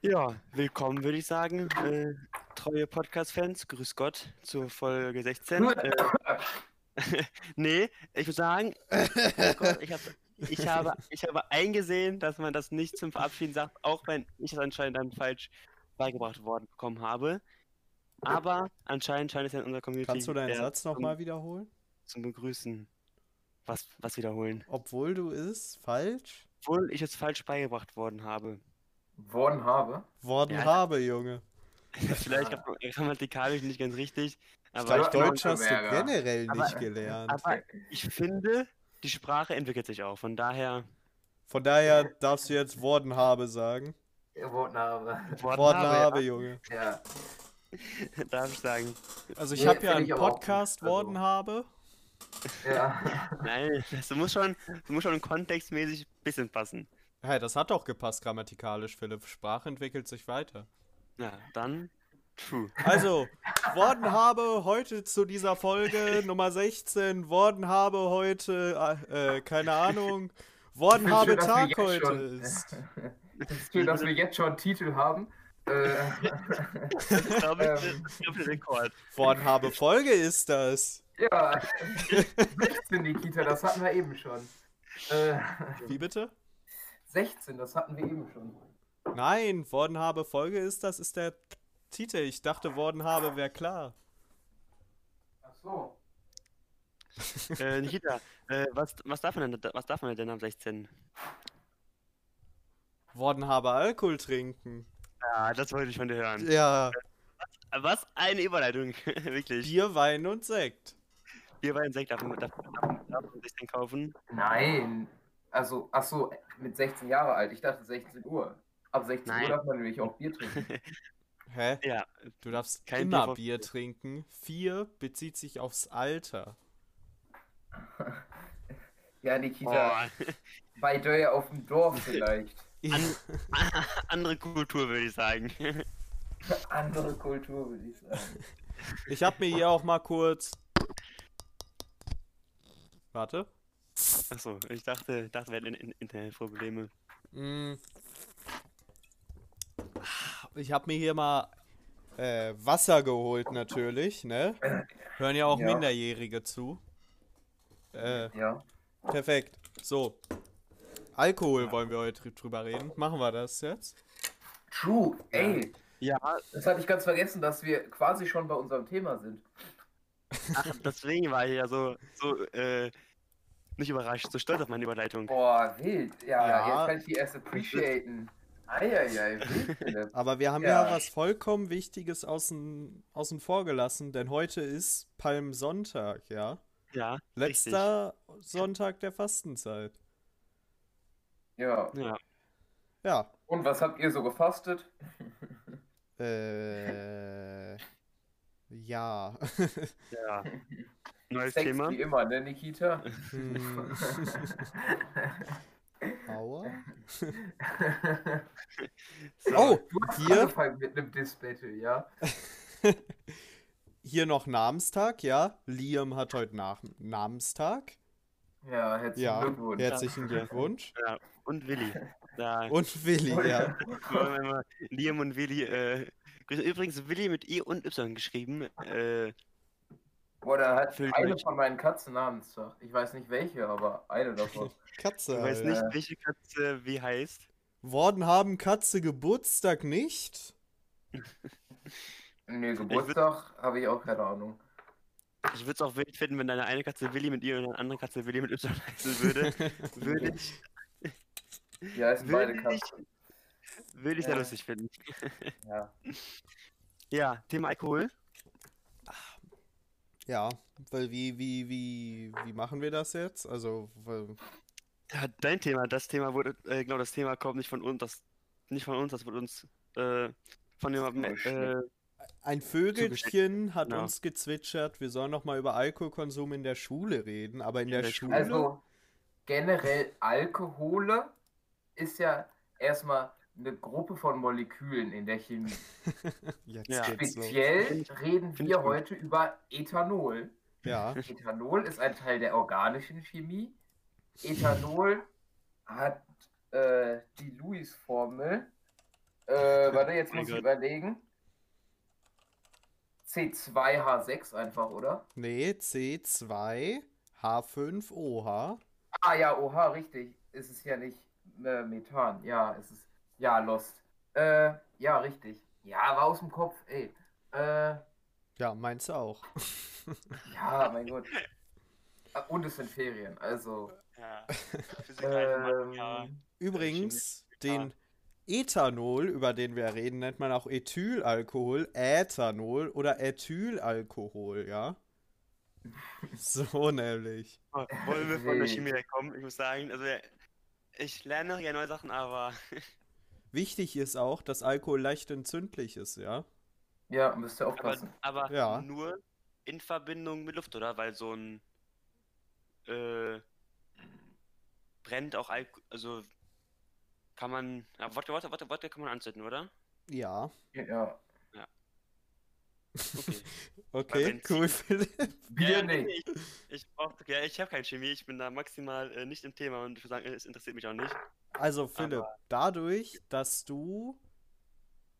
Ja, willkommen würde ich sagen, äh, treue Podcast-Fans. Grüß Gott zur Folge 16. Äh, nee, ich würde sagen, oh Gott, ich, hab, ich, habe, ich habe eingesehen, dass man das nicht zum Verabschieden sagt, auch wenn ich es anscheinend dann falsch beigebracht worden bekommen habe. Aber anscheinend scheint es ja in unserer Community. Kannst du deinen eher Satz nochmal wiederholen? zum Begrüßen. Was, was wiederholen? Obwohl du es falsch Obwohl ich es falsch beigebracht worden habe. Worden habe. worden Ja. habe, Junge. Vielleicht gram- grammatikalisch nicht ganz richtig, Ich aber glaube, ich- Deutsch hast du generell Aber- nicht gelernt. Aber ich finde, die Sprache entwickelt sich auch. Von daher, Von daher darfst du jetzt worden habe sagen. Worden habe. Worden Worden habe, habe, Junge. Ja. ja, darf ich sagen. Also ich Nee, habe ja einen Podcast gut, also- worden habe. Ja. Nein, das muss schon, das muss schon kontextmäßig ein bisschen passen. Hey, das hat doch gepasst grammatikalisch, Philipp. Sprache entwickelt sich weiter. Ja, dann. Puh. Also, worden habe heute zu dieser Folge Nummer 16, worden habe heute, äh, keine Ahnung, worden Ich find habe schön, Tag heute schon- ist. Es ist schön, dass wir jetzt schon einen Titel haben. Äh, Das ist, glaube ich, Ähm. ich, Rekord. Worden habe Folge ist das. ja, 16 Nikita, das hatten wir eben schon. Äh, Wie bitte? 16, das hatten wir eben schon. Nein, worden habe Folge ist das, ist der Titel. Ich dachte, worden habe wäre klar. Ach so. Äh, Nikita, äh, was, was, darf man denn, was darf man denn am 16? Worden habe Alkohol trinken. Ja, das wollte ich von dir hören. Ja, Was eine Überleitung, wirklich. Bier, Wein und Sekt. Bier, Wein, Sekt darf man, darf, darf, darf man sich den kaufen. Nein. Also, ach so, mit 16 Jahre alt. Ich dachte 16 Uhr. Ab 16 Nein. Uhr darf man nämlich auch Bier trinken. Hä? Ja, Du darfst Kein immer Bier Bier, trinken. Vier bezieht sich aufs Alter. Ja, Nikita, boah. bei dir auf dem Dorf vielleicht. An, andere Kultur, würde ich sagen. Andere Kultur, würde ich sagen. Ich habe mir hier auch mal kurz. Warte. Achso, ich dachte, dachte, wir hätten in- in- Internetprobleme. Mm. Ich habe mir hier mal äh, Wasser geholt, natürlich, ne? Hören ja auch Ja. Minderjährige zu. Äh, Ja. perfekt. So. Alkohol wollen wir heute drüber reden. Machen wir das jetzt? True. Ey, Ja, das hatte ich ganz vergessen, dass wir quasi schon bei unserem Thema sind. ach, deswegen war ich ja so, so äh, nicht überrascht, so stolz auf meine Überleitung. Boah, wild. Ja, Ja. jetzt kann ich die erst appreciaten. Eieiei, wild. Aber wir haben ja, Ja. was vollkommen Wichtiges außen, außen vor gelassen, denn heute ist Palmsonntag, ja? Ja, Letzter Sonntag der Fastenzeit. Ja. richtig. Ja, Ja. Und was habt ihr so gefastet? Äh. Ja. ja. Neues Sex Thema. wie immer, ne, Nikita? Hm. Aua. So, Oh, hier, angefangen mit einem Diss-Battle, ja? hier noch Namenstag, ja? Liam hat heute nach Namenstag. Ja, herzlichen Ja, Glückwunsch. herzlichen Glückwunsch. ja. Und Willi. Da Und Willi, ja. wollen wir mal Liam und Willi äh. Übrigens Willi mit I und Y geschrieben. Äh, Boah, da hat Füllt eine euch. von meinen Katzen Namenstag. Ich weiß nicht welche, aber eine davon. Katze. ich weiß Halt. nicht, welche Katze wie heißt. Worden haben Katze Geburtstag nicht? Nee, Geburtstag habe ich auch keine Ahnung. Ich würde es auch wild finden, wenn deine eine Katze Willi mit I und deine andere Katze Willi mit Y heißen würde. Würde ich, Die heißen beide würde ich, Katzen. würde ich sehr Ja. lustig finden. Ja. Ja, Thema Alkohol. Ja, weil wie, wie, wie, wie machen wir das jetzt? Also, weil, Ja, dein Thema, das Thema wurde, äh, genau, das Thema kommt nicht von uns, das nicht von uns, das wurde uns äh, von jemandem, Oh, äh, ein Vögelchen hat Genau. uns gezwitschert, wir sollen noch mal über Alkoholkonsum in der Schule reden, aber in, In der, der Schule, Also generell Alkohole ist ja erstmal eine Gruppe von Molekülen in der Chemie. jetzt Ja. Speziell reden wir heute über Ethanol. Ja, Ethanol ist ein Teil der organischen Chemie. Ethanol hat äh, die Lewis-Formel Äh, warte, jetzt Mein muss ich überlegen. C2H6 einfach, oder? Nee, C2H5OH. Ah ja, oha, richtig. Es ist ja nicht äh, Methan. Ja, es ist. Ja, Lost. Äh, ja, richtig. Ja, war aus dem Kopf, ey. Äh, Ja, meinst du auch. ja, mein Gott. Und es sind Ferien, also. Ja. Ähm, ja. Übrigens, den Ethanol, über den wir reden, nennt man auch Ethylalkohol, Ethanol oder Ethylalkohol, ja? So nämlich. Wollen wir von der. Chemie wegkommen? Ich muss sagen, also ich lerne ja neue Sachen, aber Wichtig ist auch, dass Alkohol leicht entzündlich ist, ja? Ja, müsst ihr aber, aufpassen. aber Ja. nur in Verbindung mit Luft, oder? Weil so ein äh, brennt auch Alkohol, also kann man, ja, Wodka, Wodka, Wodka, Wodka kann man anzünden, oder? Ja. Ja. Okay. Okay, cool, Ja, nee, nicht. Ich, ich, brauch, ja, ich habe keine Chemie, ich bin da maximal äh, nicht im Thema und ich würde sagen, es interessiert mich auch nicht. Also Philipp, dadurch, dass du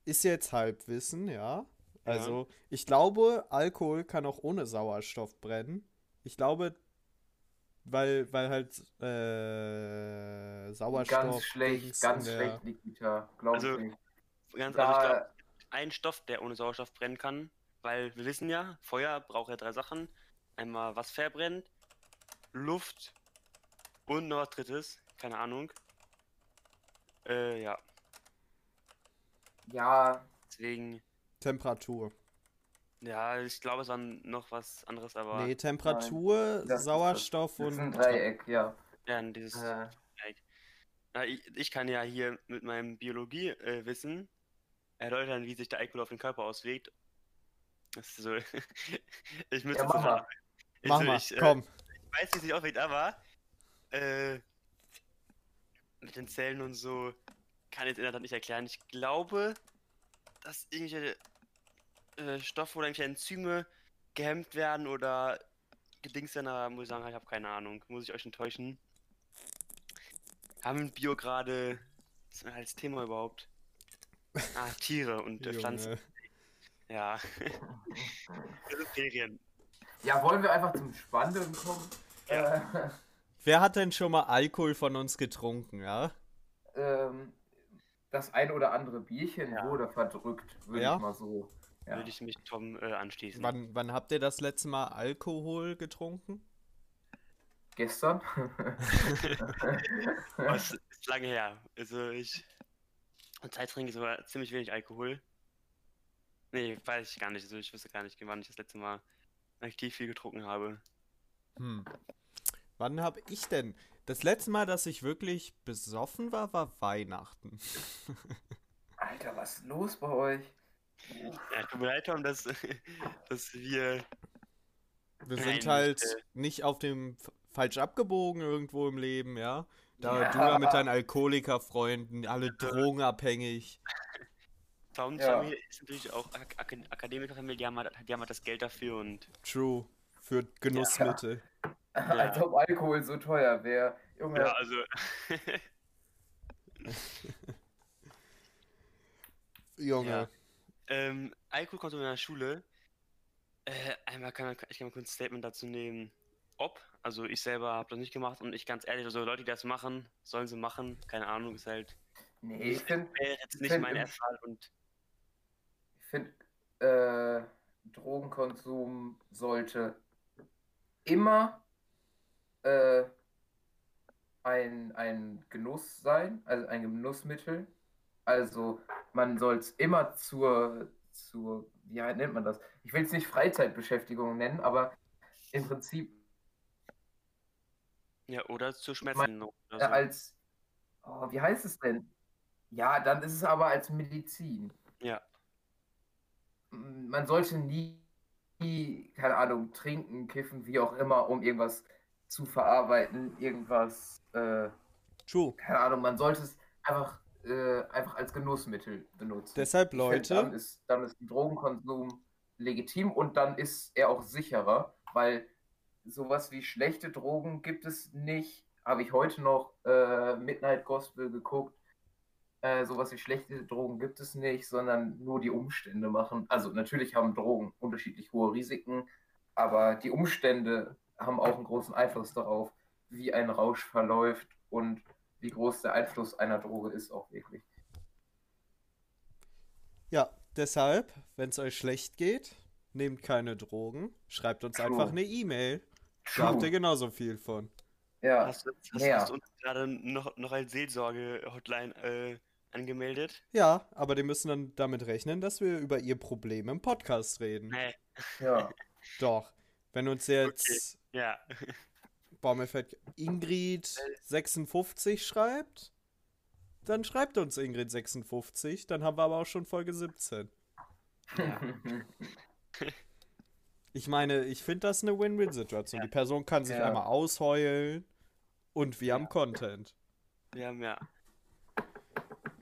ist jetzt Halbwissen, ja. Also ich glaube, Alkohol kann auch ohne Sauerstoff brennen. Ich glaube, weil, weil halt äh, Sauerstoff Ganz schlecht, ganz der- schlecht, Nikita. Glaube Also, ich nicht. Ganz also ich Da, glaube, ein Stoff, der ohne Sauerstoff brennen kann, weil wir wissen ja, Feuer braucht ja drei Sachen. Einmal was verbrennt, Luft und noch was drittes, keine Ahnung. Äh, ja, ja, deswegen, Temperatur. ja, ich glaube, es war noch was anderes, aber Nee, Temperatur, das ist Sauerstoff das ist ein und Dreieck, ja. ja, dieses, Äh, na, ich, ich kann ja hier mit meinem Biologie-Wissen äh, Wissen erläutern, wie sich der Alkohol auf den Körper auswirkt. So, ich müsste Ja, mach mal. ich- Mach mal, ich, äh, komm. Ich weiß, wie es sich aufregt, aber äh, mit den Zellen und so kann ich jetzt in der Tat nicht erklären. Ich glaube, dass irgendwelche äh, Stoffe oder irgendwelche Enzyme gehemmt werden oder gedingst werden, aber muss ich sagen, ich habe keine Ahnung. Muss ich euch enttäuschen. Haben Bio gerade was ist denn als Thema überhaupt? Ah, Tiere und äh, Pflanzen. Ja. Das Ferien. ja, wollen wir einfach zum Spannenden kommen? Äh, Wer hat denn schon mal Alkohol von uns getrunken, ja? ähm, das ein oder andere Bierchen Ja. wurde verdrückt, würde Ja? ich mal so. Ja. Würde ich mich Tom äh, anschließen. Wann, wann habt ihr das letzte Mal Alkohol getrunken? Gestern? Das ist lange her. Also ich. Und Zeit trinke ich sogar ziemlich wenig Alkohol. Nee, weiß ich gar nicht. Also ich wüsste gar nicht, wann ich das letzte Mal aktiv viel getrunken habe. Hm. Wann habe ich denn? Das letzte Mal, dass ich wirklich besoffen war, war Weihnachten. Alter, was ist los bei euch? Ja, tut mir leid, Tom, dass, dass wir. Wir Nein, sind halt äh, nicht auf dem falsch abgebogen irgendwo im Leben, ja. Da Ja. du ja mit deinen Alkoholikerfreunden, alle drogenabhängig. Toms Ja. Ist natürlich auch Ak Ak Akademikerfamilie, die haben, halt, die haben halt das Geld dafür und. True. Für Genussmittel. Als ob Alkohol so teuer wäre. Junge, Ja, also. Junge. Ja. ähm, Alkoholkonsum in der Schule. Äh, einmal kann man, ich kann mal kurz ein Statement dazu nehmen. Ob, also ich selber habe das nicht gemacht und ich ganz ehrlich, also Leute, die das machen, sollen sie machen. Keine Ahnung, ist halt. nee, ich finde, wäre jetzt ich nicht find mein Erfahrung und ich find, äh, Drogenkonsum sollte immer äh, ein, ein Genuss sein, also ein Genussmittel. Also man soll es immer zur, zur, wie nennt man das? Ich will es nicht Freizeitbeschäftigung nennen, aber im Prinzip ja, oder zur oder äh, so. als, oh, wie heißt es denn? Ja, dann ist es aber als Medizin. Ja. Man sollte nie, keine Ahnung, trinken, kiffen, wie auch immer, um irgendwas zu verarbeiten, irgendwas, äh, True. keine Ahnung, man sollte es einfach, äh, einfach als Genussmittel benutzen. Deshalb, Ich find, Leute, dann ist, dann ist Drogenkonsum legitim und dann ist er auch sicherer, weil sowas wie schlechte Drogen gibt es nicht. Habe ich heute noch äh, Midnight Gospel geguckt. Äh, sowas wie schlechte Drogen gibt es nicht, sondern nur die Umstände machen. Also natürlich haben Drogen unterschiedlich hohe Risiken, aber die Umstände haben auch einen großen Einfluss darauf, wie ein Rausch verläuft und wie groß der Einfluss einer Droge ist auch wirklich. Ja, deshalb, wenn es euch schlecht geht, nehmt keine Drogen, schreibt uns True. einfach eine E-Mail. Da habt ihr genauso viel von. Ja. Hast, hast, ja. hast du uns gerade noch, noch als Seelsorge-Hotline äh, angemeldet? Ja, aber die müssen dann damit rechnen, dass wir über ihr Problem im Podcast reden. Nee. Ja. Doch. Wenn uns jetzt okay. ja. Baumeffekt Ingrid 56 schreibt, dann schreibt uns Ingrid 56, dann haben wir aber auch schon Folge 17. Ja. ich meine, ich finde das eine Win-Win-Situation. Ja. Die Person kann sich ja. einmal ausheulen und wir haben Content. Wir haben ja.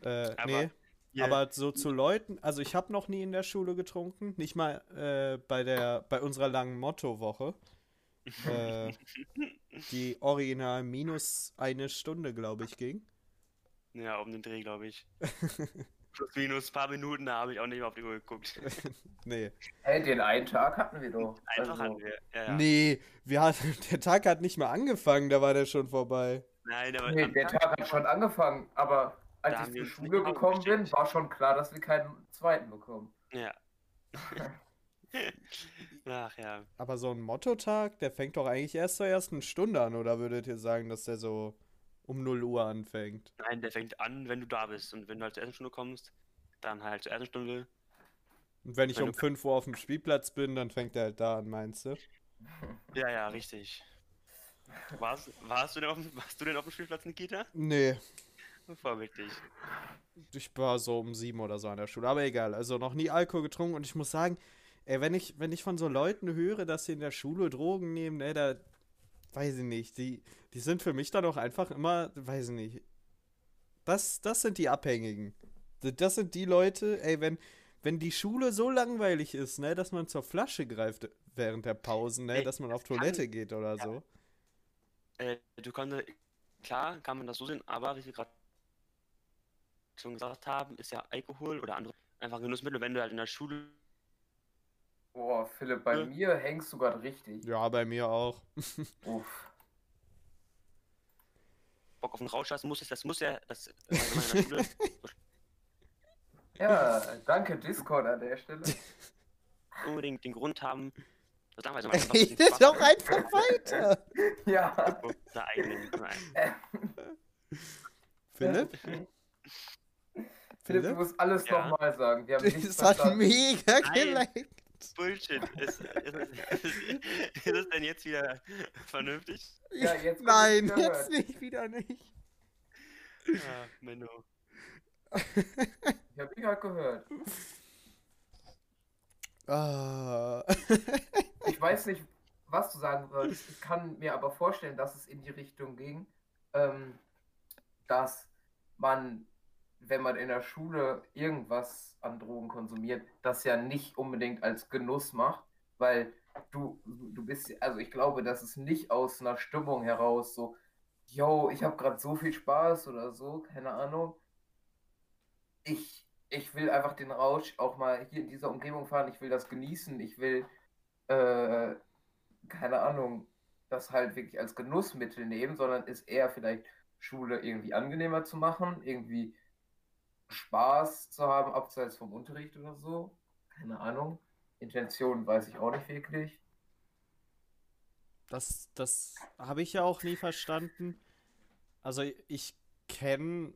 Äh, aber, nee. Yeah. Aber so zu Leuten, also ich habe noch nie in der Schule getrunken, nicht mal äh, bei der bei unserer langen Mottowoche. äh, die original minus eine Stunde, glaube ich, ging. Ja, um den Dreh, glaube ich. Plus minus ein paar Minuten, da habe ich auch nicht mehr auf die Uhr geguckt. nee. Hey, den einen Tag hatten wir doch. Einfach also. hatten wir. Ja, ja. Nee, wir hatten, der Tag hat nicht mehr angefangen, da war der schon vorbei. Nein, aber. Nee, der Tag, Tag hat schon angefangen, aber als ich zur Schule gekommen bin, war schon klar, dass wir keinen zweiten bekommen. Ja. Ach ja. Aber so ein Motto-Tag, der fängt doch eigentlich erst zur ersten Stunde an, oder würdet ihr sagen, dass der so um 0 Uhr anfängt? Nein, der fängt an, wenn du da bist. Und wenn du halt zur ersten Stunde kommst, dann halt zur ersten Stunde. Und wenn ich wenn um 5 Uhr auf dem Spielplatz bin, dann fängt er halt da an, meinst du? Ja, ja, richtig. Warst, warst, du, denn auf, warst du denn auf dem Spielplatz, Nikita? Nee. Vorbildlich. Ich war so um sieben oder so an der Schule, aber egal. Also noch nie Alkohol getrunken und ich muss sagen, ey, wenn ich, wenn ich von so Leuten höre, dass sie in der Schule Drogen nehmen, ey, da weiß ich nicht, die, die sind für mich dann auch einfach immer, weiß ich nicht. Das, das sind die Abhängigen. Das sind die Leute, ey, wenn, wenn die Schule so langweilig ist, ne, dass man zur Flasche greift während der Pausen, ne, ey, dass man auf Toilette kann, geht oder ja. so. Äh, du kannst, klar, kann man das so sehen, aber wie wir gerade schon gesagt haben, ist ja Alkohol oder andere einfach Genussmittel. Wenn du halt in der Schule. Boah, Philipp, bei ja. mir hängst du gerade richtig. Ja, bei mir auch. Uff. Bock auf den Rausch hast, muss das muss ja. Das, also ja, danke Discord an der Stelle. Unbedingt den Grund haben. Das sagen wir so einfach. Redet doch einfach weiter. ja. Philipp? Philipp, du musst alles ja. nochmal sagen. Wir haben das hat verstanden. mega geleckt. Bullshit. Ist, ist, ist, ist, es denn jetzt wieder vernünftig? Ja, jetzt Nein, jetzt nicht, wieder nicht. Ah, Menno. ich hab ihn halt gehört. Ah. ich weiß nicht, was du sagen wolltest. Ich kann mir aber vorstellen, dass es in die Richtung ging, ähm, dass man wenn man in der Schule irgendwas an Drogen konsumiert, das ja nicht unbedingt als Genuss macht, weil du, du bist, also ich glaube, dass es nicht aus einer Stimmung heraus so, yo, ich habe gerade so viel Spaß oder so, keine Ahnung. Ich, ich will einfach den Rausch auch mal hier in dieser Umgebung fahren, ich will das genießen, ich will, äh, keine Ahnung, das halt wirklich als Genussmittel nehmen, sondern ist eher vielleicht Schule irgendwie angenehmer zu machen, irgendwie Spaß zu haben, abseits vom Unterricht oder so. Keine Ahnung. Intention weiß ich auch nicht wirklich. Das, das habe ich ja auch nie verstanden. Also ich kenne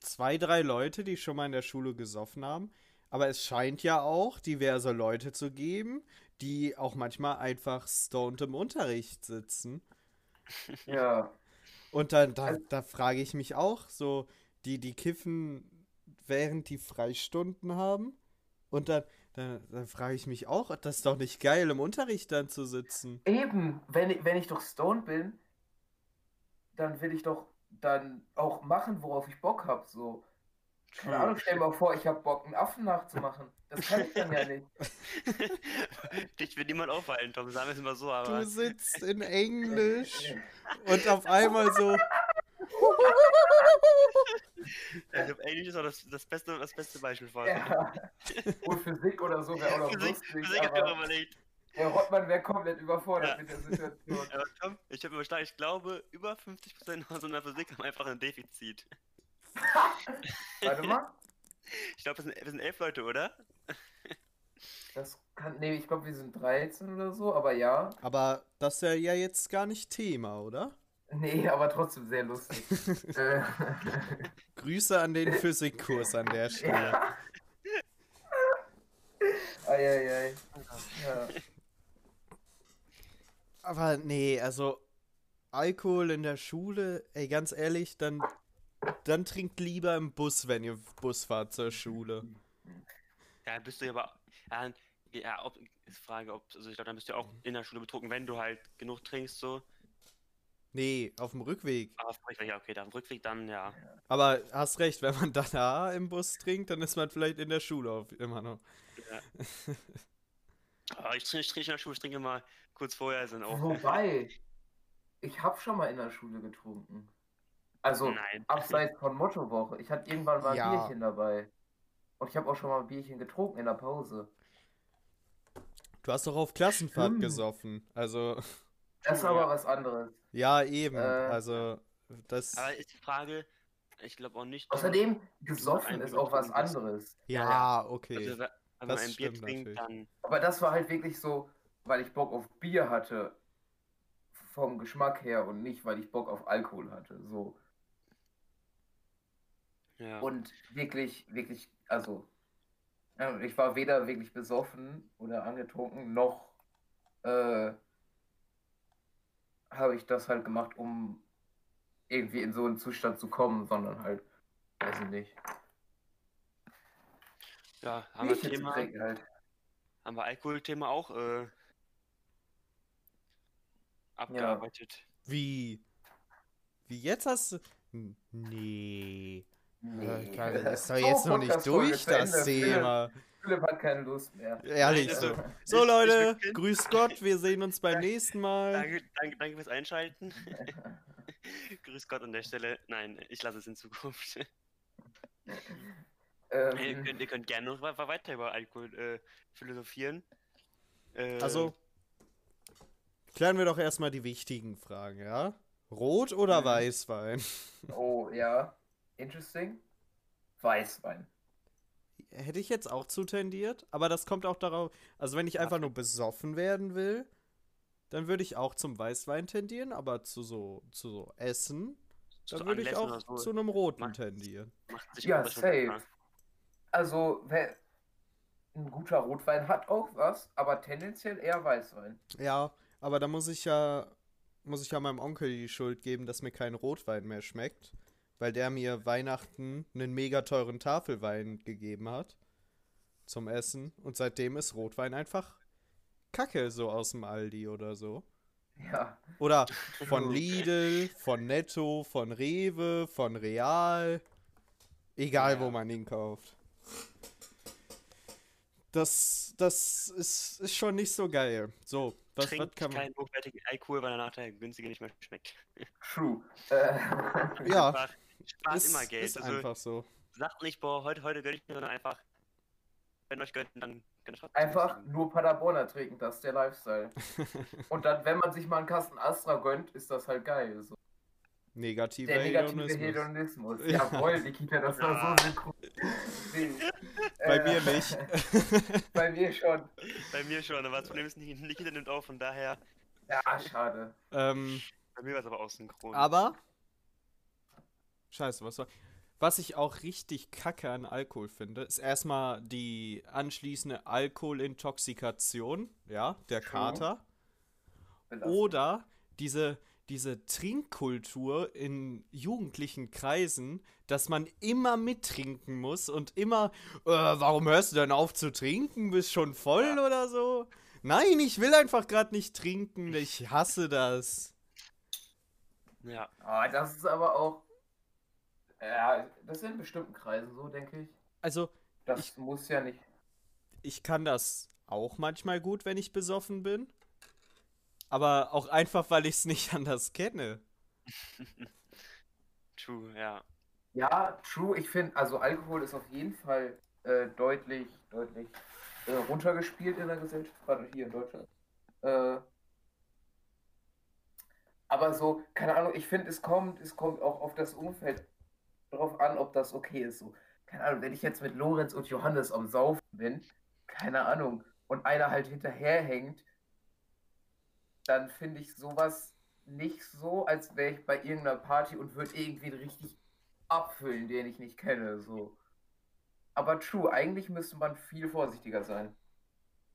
zwei, drei Leute, die schon mal in der Schule gesoffen haben. Aber es scheint ja auch diverse Leute zu geben, die auch manchmal einfach stoned im Unterricht sitzen. Ja. Und dann, da, da frage ich mich auch so, die, die kiffen, während die Freistunden haben. Und dann, dann, dann frage ich mich auch, das ist doch nicht geil, im Unterricht dann zu sitzen. Eben, wenn ich, wenn ich doch stoned bin, dann will ich doch dann auch machen, worauf ich Bock habe. So. Keine Ahnung, stell dir mal vor, ich habe Bock, einen Affen nachzumachen. Das kann ich dann ja nicht. Dich wird niemand aufhalten, Tom, sagen wir es immer so, aber. Du sitzt in Englisch und auf einmal so. also, Englisch ist auch das, das, beste, das beste Beispiel von. Ja. Und Physik oder so wäre auch noch Physik, lustig. Physik aber... hat überlegt. Herr Rottmann wäre komplett überfordert ja. mit der Situation. Aber komm, ich habe überschlagen, ich glaube, über 50% aus unserer Physik haben einfach ein Defizit. Warte mal. Ich glaube, wir, wir sind, elf Leute, oder? Das kann, nee, ich glaube, wir sind 13 oder so, aber ja. Aber das ist ja jetzt gar nicht Thema, oder? Nee, aber trotzdem sehr lustig. Äh. Grüße an den Physikkurs an der Stelle. Ja. Eieiei. Ja. Aber nee, also Alkohol in der Schule, ey, ganz ehrlich, dann, dann trinkt lieber im Bus, wenn ihr Bus fahrt zur Schule. Ja, bist du aber. Ja, ja ob, ist Frage, ob. Also ich glaube, dann bist du auch in der Schule betrunken, wenn du halt genug trinkst, so. Nee, auf dem Rückweg. Ah, auf dem Rückweg, ja, okay, auf dem Rückweg dann, ja. Aber hast recht, wenn man da im Bus trinkt, dann ist man vielleicht in der Schule auf, immer noch. Ja. oh, ich, trinke, ich trinke in der Schule, ich trinke mal kurz vorher sind auch. Wobei, ich habe schon mal in der Schule getrunken. Also Nein. abseits von Mottowoche. Ich hatte irgendwann mal ein ja. Bierchen dabei. Und ich habe auch schon mal ein Bierchen getrunken in der Pause. Du hast doch auf Klassenfahrt hm. gesoffen. Also. Das ist aber was anderes. Ja, eben. Äh, also, das. Aber ist die Frage, ich glaube auch nicht. Außerdem, gesoffen ist auch was anderes. Ja, okay. Also, wenn man das ein Bier trinkt, dann. Aber das war halt wirklich so, weil ich Bock auf Bier hatte, vom Geschmack her und nicht, weil ich Bock auf Alkohol hatte. So. Ja. Und wirklich, wirklich, also, ich war weder wirklich besoffen oder angetrunken, noch äh, habe ich das halt gemacht, um irgendwie in so einen Zustand zu kommen, sondern halt, weiß ich nicht. Ja, haben wir Thema, halt. haben wir Alkoholthema auch äh, abgearbeitet. Ja. Wie? Wie jetzt hast du. Nee. Nee. Das ist doch jetzt noch nicht durch, das Thema. Philipp hat keine Lust mehr. Ehrlich so. So, Leute, grüß Gott, wir sehen uns beim nächsten Mal. Danke, danke, danke fürs Einschalten. grüß Gott an der Stelle. Nein, ich lasse es in Zukunft. Ähm, ihr, könnt, ihr, könnt, gerne noch weiter über Alkohol äh, philosophieren. Äh, also, Klären wir doch erstmal die wichtigen Fragen, ja? Rot oder mhm. Weißwein? Oh, ja. Interesting. Weißwein. Hätte ich jetzt auch zutendiert, aber das kommt auch darauf. Also, wenn ich einfach nur besoffen werden will, dann würde ich auch zum Weißwein tendieren, aber zu so, zu so Essen, dann würde ich auch so. zu einem Roten macht, tendieren. Macht ja, safe. Also, wer, ein guter Rotwein hat auch was, aber tendenziell eher Weißwein. Ja, aber da muss ich ja, muss ich ja meinem Onkel die Schuld geben, dass mir kein Rotwein mehr schmeckt. Weil der mir Weihnachten einen mega teuren Tafelwein gegeben hat. Zum Essen. Und seitdem ist Rotwein einfach Kacke, so aus dem Aldi oder so. Ja. Oder von Lidl, von Netto, von Rewe, von Real. Egal, ja. wo man ihn kauft das, das ist, ist schon nicht so geil. So, was, Trinkt was kann man. keinen hochwertigen Alkohol, weil er nachher günstiger nicht mehr schmeckt. True. Äh. ja. Spart ist, immer Geld. Ist also, einfach so. Sagt nicht, boah, heute, heute gönne ich mir, sondern einfach, wenn euch gönnt, dann Einfach nur Paderborner trinken, das ist der Lifestyle. Und dann, wenn man sich mal einen Kasten Astra gönnt, ist das halt geil. So. Negativer Der negative Hedonismus. Hedonismus. Ja. Jawohl, Nikita, das war so synchron. Bei äh, mir nicht. Bei mir schon. Bei mir schon, aber das Problem ist, Nikita nimmt auf, von daher. Ja, schade. Ähm, Bei mir war es aber auch synchron. Aber. Scheiße, was war. Was ich auch richtig kacke an Alkohol finde, ist erstmal die anschließende Alkoholintoxikation, ja, der Kater. Oder diese diese Trinkkultur in jugendlichen Kreisen, dass man immer mittrinken muss und immer, äh, warum hörst du denn auf zu trinken? Bist schon voll ja. oder so? Nein, ich will einfach gerade nicht trinken. Ich hasse das. Ja. Oh, das ist aber auch. Ja, das ist in bestimmten Kreisen so, denke ich. Also. Das ich, muss ja nicht. Ich kann das auch manchmal gut, wenn ich besoffen bin. Aber auch einfach, weil ich es nicht anders kenne. true, ja. Ja, true. Ich finde, also Alkohol ist auf jeden Fall äh, deutlich, deutlich äh, runtergespielt in der Gesellschaft, gerade hier in Deutschland. Äh, aber so, keine Ahnung, ich finde, es kommt, es kommt auch auf das Umfeld drauf an, ob das okay ist. So, keine Ahnung, wenn ich jetzt mit Lorenz und Johannes am Saufen bin, keine Ahnung, und einer halt hinterherhängt, dann finde ich sowas nicht so, als wäre ich bei irgendeiner Party und würde irgendwie richtig abfüllen, den ich nicht kenne. So. Aber true, eigentlich müsste man viel vorsichtiger sein.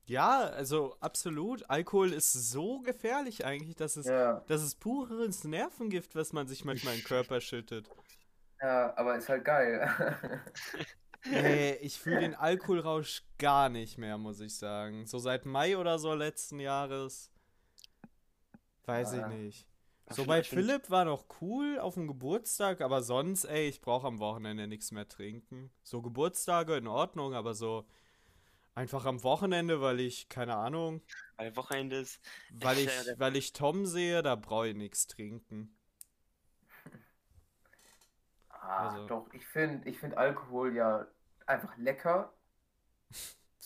Ja, also absolut. Alkohol ist so gefährlich eigentlich, dass es, Ja, das ist pures Nervengift, was man sich manchmal in den Körper schüttet. Ja aber ist halt geil. Nee, ich fühle den Alkoholrausch gar nicht mehr, muss ich sagen. So seit Mai oder so letzten Jahres. Weiß Ja. ich nicht. So bei Philipp war noch cool auf dem Geburtstag, aber sonst, ey, ich brauche am Wochenende nichts mehr trinken. So Geburtstage in Ordnung, aber so einfach am Wochenende, weil ich, keine Ahnung, Weil Wochenende ist. weil ich, weil ich Tom sehe, da brauche ich nichts trinken. Ah, Also- doch, ich finde ich find Alkohol ja einfach lecker.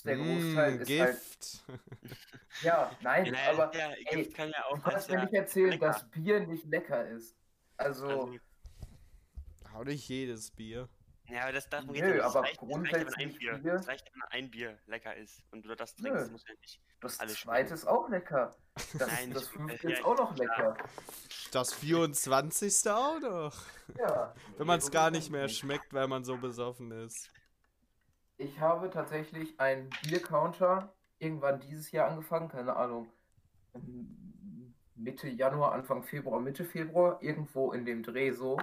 Der Mm, Großteil ist halt. Gift. Ja, nein, Ja, aber ja, ey, Gift kann ja auch du kannst mir ja, nicht erzählen, lecker. dass Bier nicht lecker ist. Also, also, Hau nicht jedes Bier. ja, aber das darum Nö, geht ja nicht. aber reicht, es reicht, wenn ein grundsätzlich Bier, Bier- es reicht, wenn ein Bier lecker ist und du das trinkst, Nö. muss ja nicht. das alles zweite ist auch lecker. Das, Nein, das ich- fünfte ja, ist auch noch lecker. Das 24. auch noch. Ja. Wenn man es gar nicht mehr schmeckt, weil man so besoffen ist. Ich habe tatsächlich einen Biercounter irgendwann dieses Jahr angefangen, keine Ahnung. ähm, Mitte Januar, Anfang Februar, Mitte Februar, irgendwo in dem Dreh so.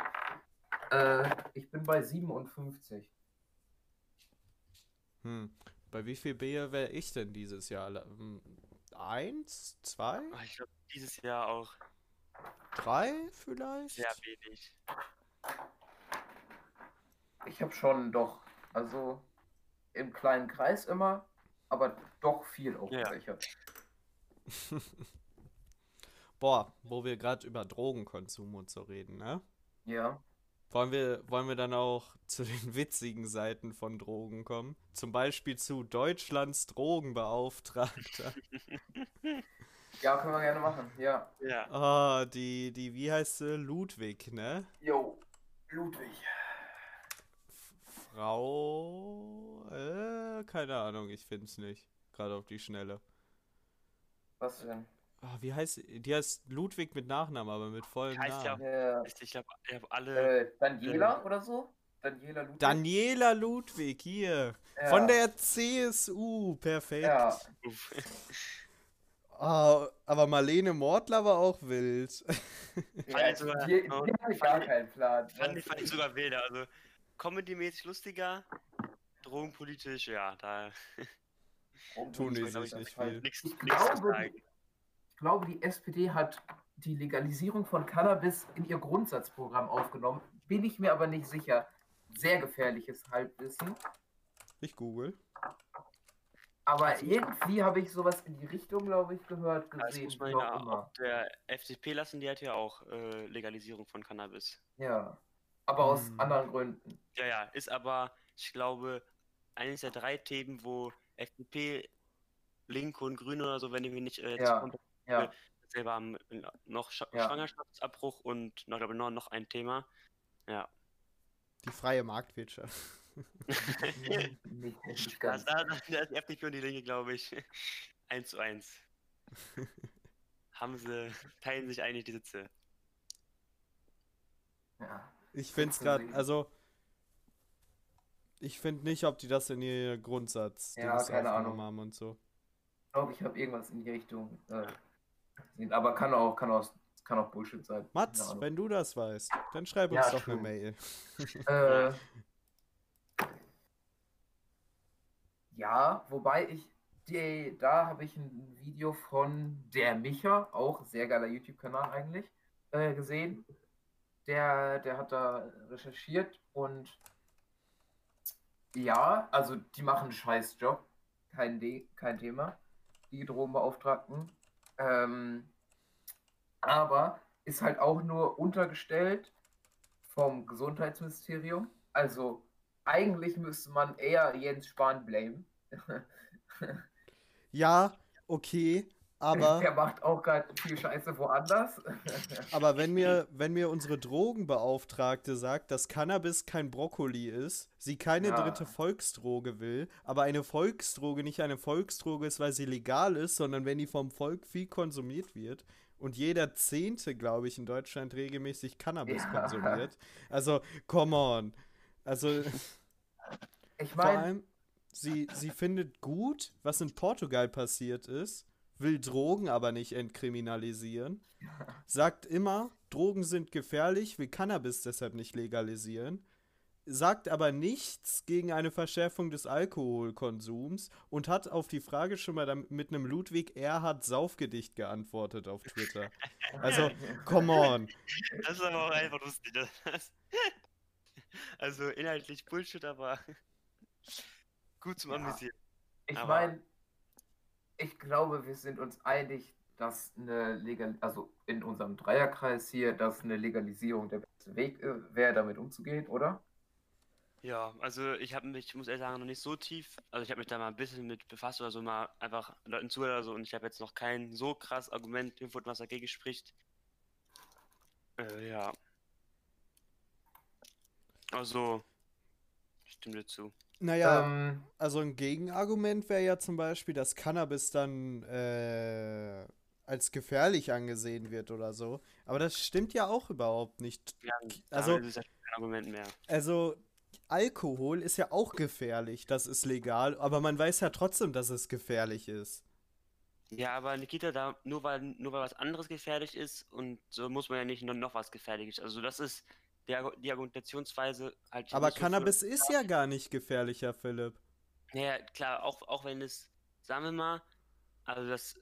Äh, ich bin bei 57. Hm. Bei wie viel Bier wäre ich denn dieses Jahr? Eins? Zwei? Oh, ich glaube, dieses Jahr auch Drei vielleicht? sehr wenig. Ich habe schon doch, also im kleinen Kreis immer, aber doch viel aufgefächert. Boah, wo wir gerade über Drogenkonsum und so reden, ne? Ja. Wollen wir, wollen wir dann auch zu den witzigen Seiten von Drogen kommen? Zum Beispiel zu Deutschlands Drogenbeauftragter. Ja, können wir gerne machen. Ja. Ja, Ah, die, die, wie heißt sie? Ludwig, ne? Jo, Ludwig. Frau, äh, keine Ahnung, ich find's nicht. Gerade auf die Schnelle. Was denn? Ah, wie heißt, die heißt Ludwig mit Nachnamen, aber mit vollem Heißt Namen. Ja. ich glaube, ich hab alle. Äh, Daniela oder so? Daniela Ludwig? Daniela Ludwig, hier. Ja. Von der CSU, perfekt. Ja. Ah, aber Marlene Mortler war auch wild. ja ich sogar- die, die oh, habe ich fand gar keinen Plan. Fand ich, fand ich sogar wilder. Also, comedy-mäßig lustiger, drogenpolitisch, ja, da Tun die Ich sich nicht viel. nichts Ich nichts glaube, glaube, die SPD hat die Legalisierung von Cannabis in ihr Grundsatzprogramm aufgenommen. Bin ich mir aber nicht sicher. Sehr gefährliches Halbwissen. Ich google. Aber irgendwie habe ich sowas in die Richtung, glaube ich, gehört, gesehen. ja immer. auch der FDP lassen, die hat ja auch äh, Legalisierung von Cannabis. Ja. Aber aus Hm. anderen Gründen. Ja, ja, ist aber, ich glaube, eines der drei Themen, wo FDP, Linke und Grüne oder so, wenn ich mich nicht äh, jetzt Ja. Ja. selber haben noch Sch Ja. Schwangerschaftsabbruch und noch, glaube ich, noch, noch ein Thema. Ja. Die freie Marktwirtschaft. nicht, nicht Da, ganz. da, da ist die FDP und die Linke, glaube ich, eins zu eins. haben sie, teilen sich eigentlich die Sitze. Ja. Ich finde es gerade, also ich finde nicht, ob die das in ihr Grundsatz Ja, keine Ahnung. haben und so. Ich glaube, ich habe irgendwas in die Richtung äh. Aber kann auch, kann auch, kann auch Bullshit sein. Mats, wenn du das weißt, dann schreib Ja, uns doch eine. Mail. Äh, ja, wobei ich, die, da habe ich ein Video von der Micha, auch sehr geiler YouTube-Kanal eigentlich, äh, gesehen. Der, der hat da recherchiert und ja, also die machen einen scheiß Job. Kein, De kein Thema. Die Drogenbeauftragten. Ähm, aber ist halt auch nur untergestellt vom Gesundheitsministerium. Also eigentlich müsste man eher Jens Spahn blamen. ja, okay, aber. Der macht auch gerade viel Scheiße woanders. aber wenn mir, wenn mir unsere Drogenbeauftragte sagt, dass Cannabis kein Brokkoli ist, sie keine ja. dritte Volksdroge will, aber eine Volksdroge nicht eine Volksdroge ist, weil sie legal ist, sondern wenn die vom Volk viel konsumiert wird und jeder Zehnte, glaube ich, in Deutschland regelmäßig Cannabis ja. konsumiert. Also, come on. Also. Ich meine. Vor allem, sie, sie findet gut, was in Portugal passiert ist will Drogen aber nicht entkriminalisieren, sagt immer, Drogen sind gefährlich, will Cannabis deshalb nicht legalisieren, sagt aber nichts gegen eine Verschärfung des Alkoholkonsums und hat auf die Frage schon mal mit einem Ludwig Erhard Saufgedicht geantwortet auf Twitter. Also, come on. Das ist aber auch einfach lustig. also inhaltlich Bullshit, aber gut zum Amüsieren. Ich meine, ich glaube, wir sind uns einig, dass eine Legal, also in unserem Dreierkreis hier, dass eine Legalisierung der beste Weg äh, wäre, damit umzugehen, oder? Ja, also ich habe mich, muss ehrlich sagen, noch nicht so tief, also ich habe mich da mal ein bisschen mit befasst oder so, mal einfach Leuten zugehört oder so und ich habe jetzt noch kein so krass Argument gefunden, was dagegen spricht. Äh, ja. Also, ich stimme dir zu. Naja, ähm, also ein Gegenargument wäre ja zum Beispiel, dass Cannabis dann äh, als gefährlich angesehen wird oder so. Aber das stimmt ja auch überhaupt nicht. Ja, also, ist ja kein Argument mehr. Also, Alkohol ist ja auch gefährlich, das ist legal, aber man weiß ja trotzdem, dass es gefährlich ist. Ja, aber Nikita, da nur weil nur weil was anderes gefährlich ist und so muss man ja nicht noch was gefährlich. Also das ist der, die Argumentationsweise halt. Aber Cannabis ist ja gar nicht gefährlicher, Philipp. Naja, klar, auch, auch wenn es, sagen wir mal, also das,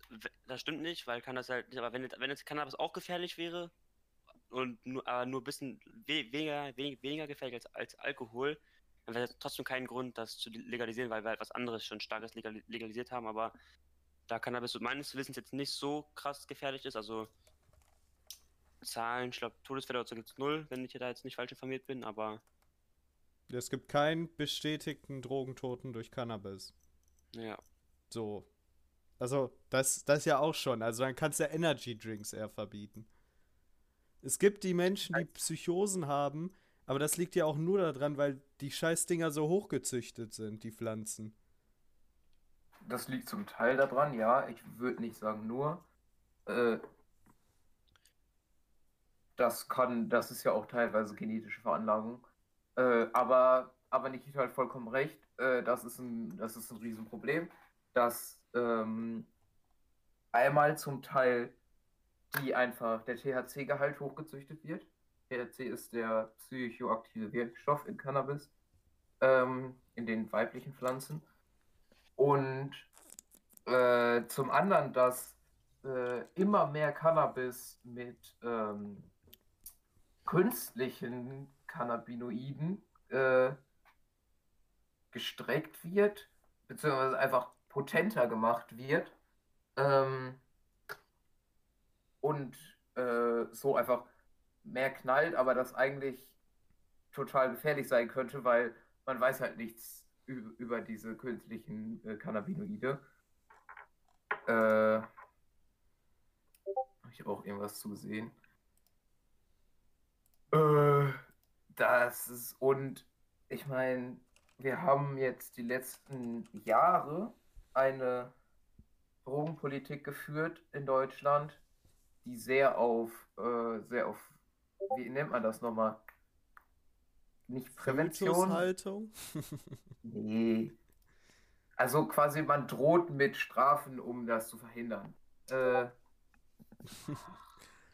das stimmt nicht, weil kann das halt aber wenn, wenn jetzt Cannabis auch gefährlich wäre und nur, aber nur ein bisschen weniger, weniger, weniger gefährlich als, als Alkohol, dann wäre es trotzdem kein Grund, das zu legalisieren, weil wir halt was anderes schon starkes legalisiert haben, aber da Cannabis meines Wissens jetzt nicht so krass gefährlich ist, also Zahlen, ich glaube, Todesfälle dazu gibt es null, wenn ich da jetzt nicht falsch informiert bin, aber. Es gibt keinen bestätigten Drogentoten durch Cannabis. Ja. So. Also, das, das ja auch schon. Also, dann kannst du ja Energy Drinks eher verbieten. Es gibt die Menschen, die Psychosen haben, aber das liegt ja auch nur daran, weil die Scheißdinger so hochgezüchtet sind, die Pflanzen. Das liegt zum Teil daran, ja. Ich würde nicht sagen nur. Äh, das kann, das ist ja auch teilweise genetische Veranlagung. Äh, aber, aber Nikita hat halt vollkommen recht. Äh, das, ist ein, das ist ein Riesenproblem, dass ähm, einmal zum Teil die einfach der THC-Gehalt hochgezüchtet wird. THC ist der psychoaktive Wirkstoff in Cannabis, ähm, in den weiblichen Pflanzen. Und äh, zum anderen, dass äh, immer mehr Cannabis mit ähm, künstlichen Cannabinoiden äh, gestreckt wird, beziehungsweise einfach potenter gemacht wird. Ähm, und äh, so einfach mehr knallt, aber das eigentlich total gefährlich sein könnte, weil man weiß halt nichts über diese künstlichen äh, Cannabinoide. Äh, Habe ich auch irgendwas zu sehen? Äh, das ist, und ich meine, wir haben jetzt die letzten Jahre eine Drogenpolitik geführt in Deutschland, die sehr auf, äh, sehr auf, wie nennt man das nochmal? Nicht Prävention. Haltung? nee. Also quasi man droht mit Strafen, um das zu verhindern. Äh,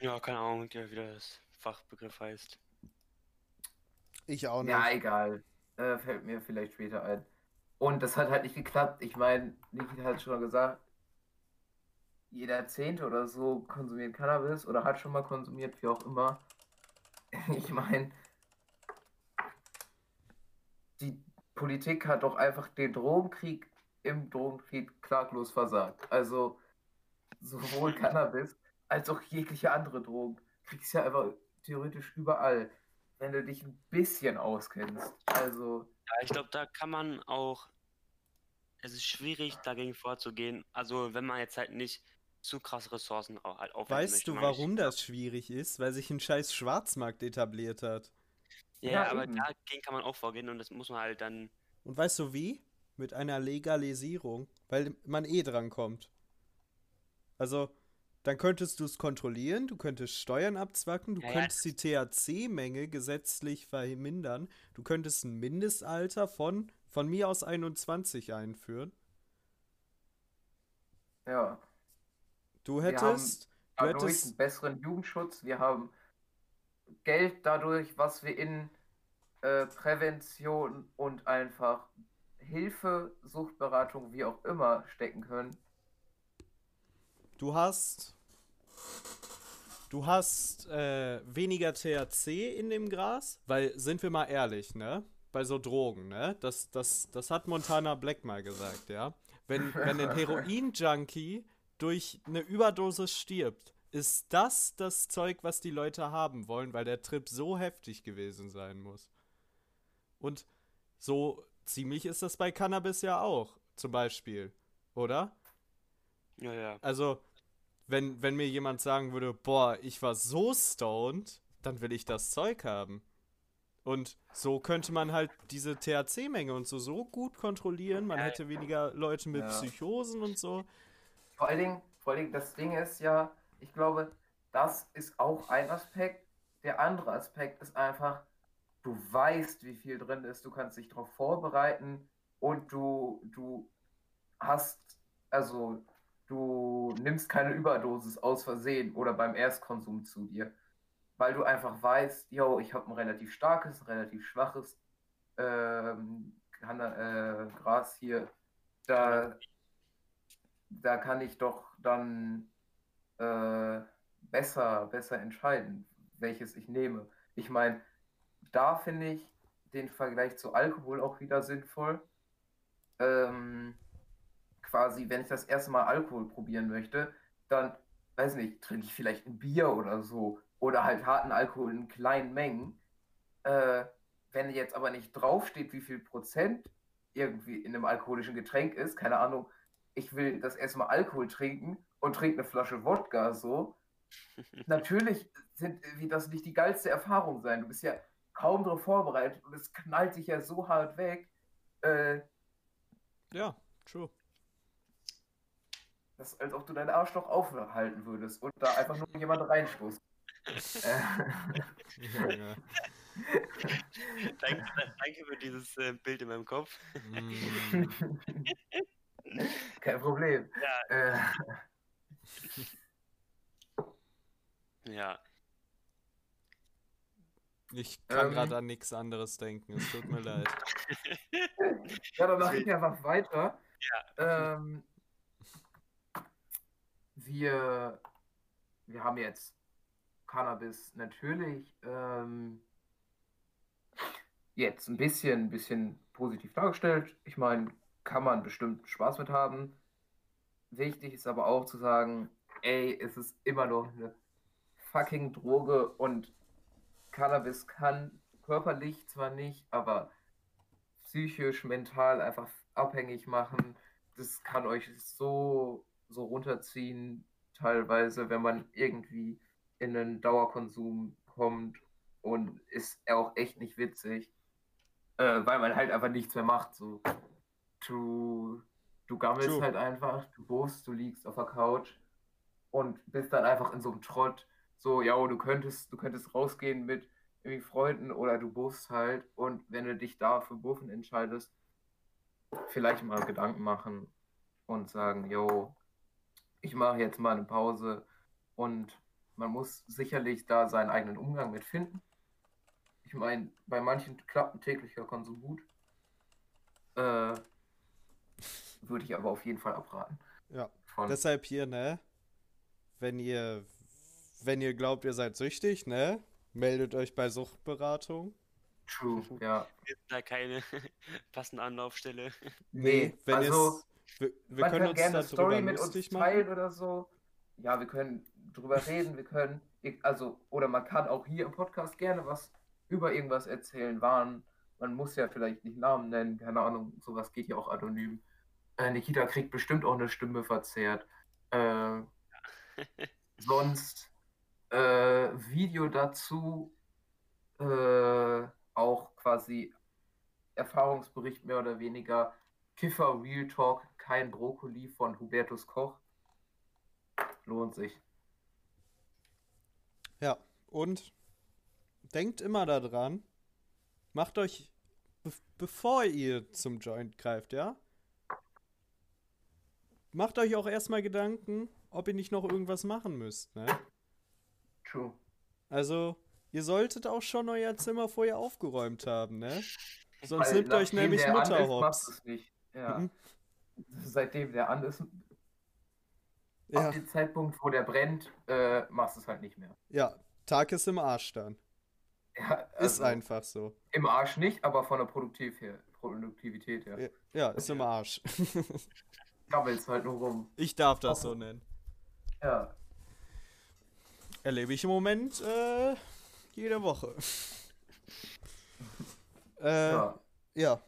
ja, keine Ahnung, wie das Fachbegriff heißt. Ich auch nicht. Ja, egal. Äh, fällt mir vielleicht später ein. Und das hat halt nicht geklappt. Ich meine, Niki hat schon gesagt, jeder Zehnte oder so konsumiert Cannabis oder hat schon mal konsumiert, wie auch immer. Ich meine, die Politik hat doch einfach den Drogenkrieg im Drogenkrieg klaglos versagt. Also sowohl Cannabis als auch jegliche andere Drogen kriegst ja einfach theoretisch überall. wenn du dich ein bisschen auskennst. Also. Ja, ich glaube, da kann man auch. Es ist schwierig, dagegen vorzugehen. Also, wenn man jetzt halt nicht zu krasse Ressourcen auch halt aufwenden Weißt möchte, du, warum das schwierig ist? Weil sich ein scheiß Schwarzmarkt etabliert hat. Ja, ja aber eben. dagegen kann man auch vorgehen und das muss man halt dann. Und weißt du wie? Mit einer Legalisierung, weil man eh dran kommt. Also, dann könntest du es kontrollieren, du könntest Steuern abzwacken, du ja, könntest ja. die THC-Menge gesetzlich vermindern, du könntest ein Mindestalter von, von mir aus 21 einführen. Ja. Du hättest. Wir haben dadurch einen besseren Jugendschutz, wir haben Geld dadurch, was wir in äh, Prävention und einfach Hilfe, Suchtberatung, wie auch immer stecken können. Du hast. Du hast äh, weniger THC in dem Gras, weil, sind wir mal ehrlich, ne? Bei so Drogen, ne? Das, das, das hat Montana Black mal gesagt, ja? Wenn, wenn ein Heroin-Junkie durch eine Überdosis stirbt, ist das das Zeug, was die Leute haben wollen, weil der Trip so heftig gewesen sein muss. Und so ziemlich ist das bei Cannabis ja auch, zum Beispiel, oder? Ja, ja. Also, wenn, wenn mir jemand sagen würde, boah, ich war so stoned, dann will ich das Zeug haben. Und so könnte man halt diese THC-Menge und so so gut kontrollieren. Man hätte weniger Leute mit ja. Psychosen und so. Vor allen Dingen, vor allen Dingen, das Ding ist ja, ich glaube, das ist auch ein Aspekt. Der andere Aspekt ist einfach, du weißt, wie viel drin ist, du kannst dich darauf vorbereiten und du, du hast, also du nimmst keine Überdosis aus Versehen oder beim Erstkonsum zu dir, weil du einfach weißt, yo, ich habe ein relativ starkes, relativ schwaches ähm, äh, Gras hier, da, da kann ich doch dann äh, besser, besser entscheiden, welches ich nehme. Ich meine, da finde ich den Vergleich zu Alkohol auch wieder sinnvoll. Ähm, quasi, wenn ich das erste Mal Alkohol probieren möchte, dann, weiß nicht, trinke ich vielleicht ein Bier oder so. Oder halt harten Alkohol in kleinen Mengen. Äh, wenn jetzt aber nicht draufsteht, wie viel Prozent irgendwie in einem alkoholischen Getränk ist, keine Ahnung, ich will das erstmal Alkohol trinken und trinke eine Flasche Wodka so. Natürlich sind, wird das nicht die geilste Erfahrung sein. Du bist ja kaum darauf vorbereitet und es knallt sich ja so hart weg. Äh, ja, true. Das, als ob du deinen Arschloch aufhalten würdest und da einfach nur jemand reinstoßt. danke, danke für dieses äh, Bild in meinem Kopf. Kein Problem. Ja. Äh. ja. Ich kann ähm, gerade an nichts anderes denken. Es tut mir leid. ja, dann mache ich einfach weiter. Ja. Ähm, wir, wir haben jetzt Cannabis natürlich ähm, jetzt ein bisschen, ein bisschen positiv dargestellt. Ich meine, kann man bestimmt Spaß mit haben. Wichtig ist aber auch zu sagen, ey, es ist immer noch eine fucking Droge und Cannabis kann körperlich zwar nicht, aber psychisch, mental einfach abhängig machen. Das kann euch so, so runterziehen, teilweise, wenn man irgendwie in einen Dauerkonsum kommt und ist auch echt nicht witzig, äh, weil man halt einfach nichts mehr macht. So du, du gammelst True. halt einfach, du buffst, du liegst auf der Couch und bist dann einfach in so einem Trott, so, ja, du könntest, du könntest rausgehen mit irgendwie Freunden oder du buffst halt und wenn du dich da für Buffen entscheidest, vielleicht mal Gedanken machen und sagen, yo, ich mache jetzt mal eine Pause und man muss sicherlich da seinen eigenen Umgang mit finden. Ich meine, bei manchen klappt ein täglicher Konsum gut. Äh, würde ich aber auf jeden Fall abraten. Ja. Von Deshalb hier, ne? Wenn ihr, wenn ihr glaubt, ihr seid süchtig, ne? Meldet euch bei Suchtberatung. True, ja. Wir da keine passende Anlaufstelle. Nee, wenn also, wir, wir können uns gerne eine Story mit uns teilen oder so. Ja, wir können drüber reden, wir können, also, oder man kann auch hier im Podcast gerne was über irgendwas erzählen, waren, man muss ja vielleicht nicht Namen nennen, keine Ahnung, sowas geht ja auch anonym. Äh, Nikita kriegt bestimmt auch eine Stimme verzerrt. Äh, sonst äh, Video dazu, äh, auch quasi Erfahrungsbericht mehr oder weniger. Kiffer Real Talk, kein Brokkoli von Hubertus Koch. Lohnt sich. Ja, und denkt immer daran, macht euch, be bevor ihr zum Joint greift, ja? Macht euch auch erstmal Gedanken, ob ihr nicht noch irgendwas machen müsst, ne? True. Also, ihr solltet auch schon euer Zimmer vorher aufgeräumt haben, ne? Sonst Weil nimmt euch nämlich Mutterhops. Ja. Seitdem der an ist, ja. ab dem Zeitpunkt, wo der brennt, äh, machst du es halt nicht mehr. Ja, Tag ist im Arsch dann. Ja, also ist einfach so. Im Arsch nicht, aber von der Produktiv her, Produktivität her. Ja, ja ist im Arsch. Gabbelst halt nur rum. Ich darf das so nennen. Ja. Erlebe ich im Moment äh, jede Woche. äh, ja. ja.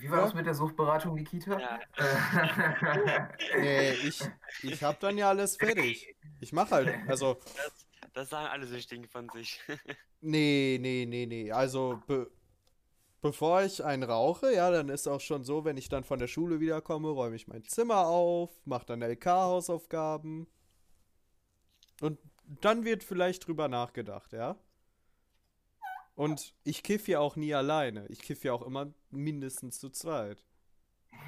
Wie war ja? das mit der Suchtberatung, Nikita? Ja. nee, ich, ich hab dann ja alles fertig. Ich mach halt, also. Das, das sagen alle Süchtigen von sich. nee, nee, nee, nee. Also, be bevor ich einen rauche, ja, dann ist auch schon so, wenn ich dann von der Schule wiederkomme, räume ich mein Zimmer auf, mache dann LK-Hausaufgaben. Und dann wird vielleicht drüber nachgedacht, ja? Und ich kiff ja auch nie alleine. Ich kiff ja auch immer mindestens zu zweit.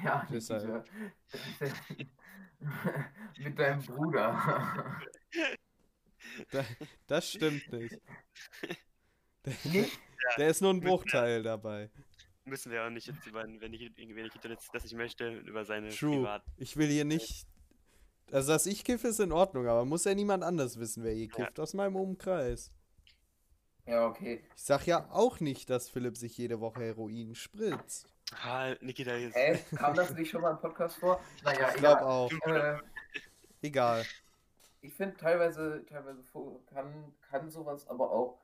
Ja, Deshalb. mit deinem Bruder. das stimmt nicht. Der, der, ist nur ein Bruchteil dabei. Müssen wir auch nicht jetzt über, wenn ich, wenn ich das nicht möchte, über seine True. Privat. Ich will hier nicht. Also, dass ich kiffe, ist in Ordnung, aber muss ja niemand anders wissen, wer hier kifft, ja. aus meinem Umkreis. Ja, okay. Ich sag ja auch nicht, dass Philipp sich jede Woche Heroin spritzt. Ah, Nikita jetzt. Ey, kam das nicht schon mal im Podcast vor? Naja, ich glaube auch. Äh, egal. Ich finde teilweise, teilweise kann, kann sowas aber auch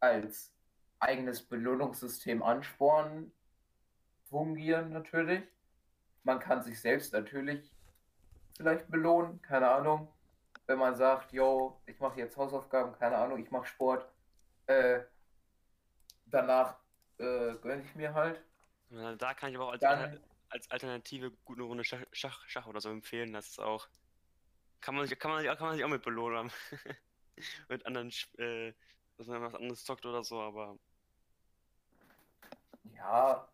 als eigenes Belohnungssystem anspornen, fungieren natürlich. Man kann sich selbst natürlich vielleicht belohnen, keine Ahnung. Wenn man sagt, yo, ich mache jetzt Hausaufgaben, keine Ahnung, ich mache Sport, äh, danach äh, gönne ich mir halt. Ja, da kann ich aber auch als, Dann, als Alternative gut eine Runde Schach, Schach, Schach, oder so empfehlen. Das ist auch. Kann man sich, kann man sich, kann man sich auch mit belohnen. mit anderen, äh, dass man was anderes zockt oder so, aber. Ja,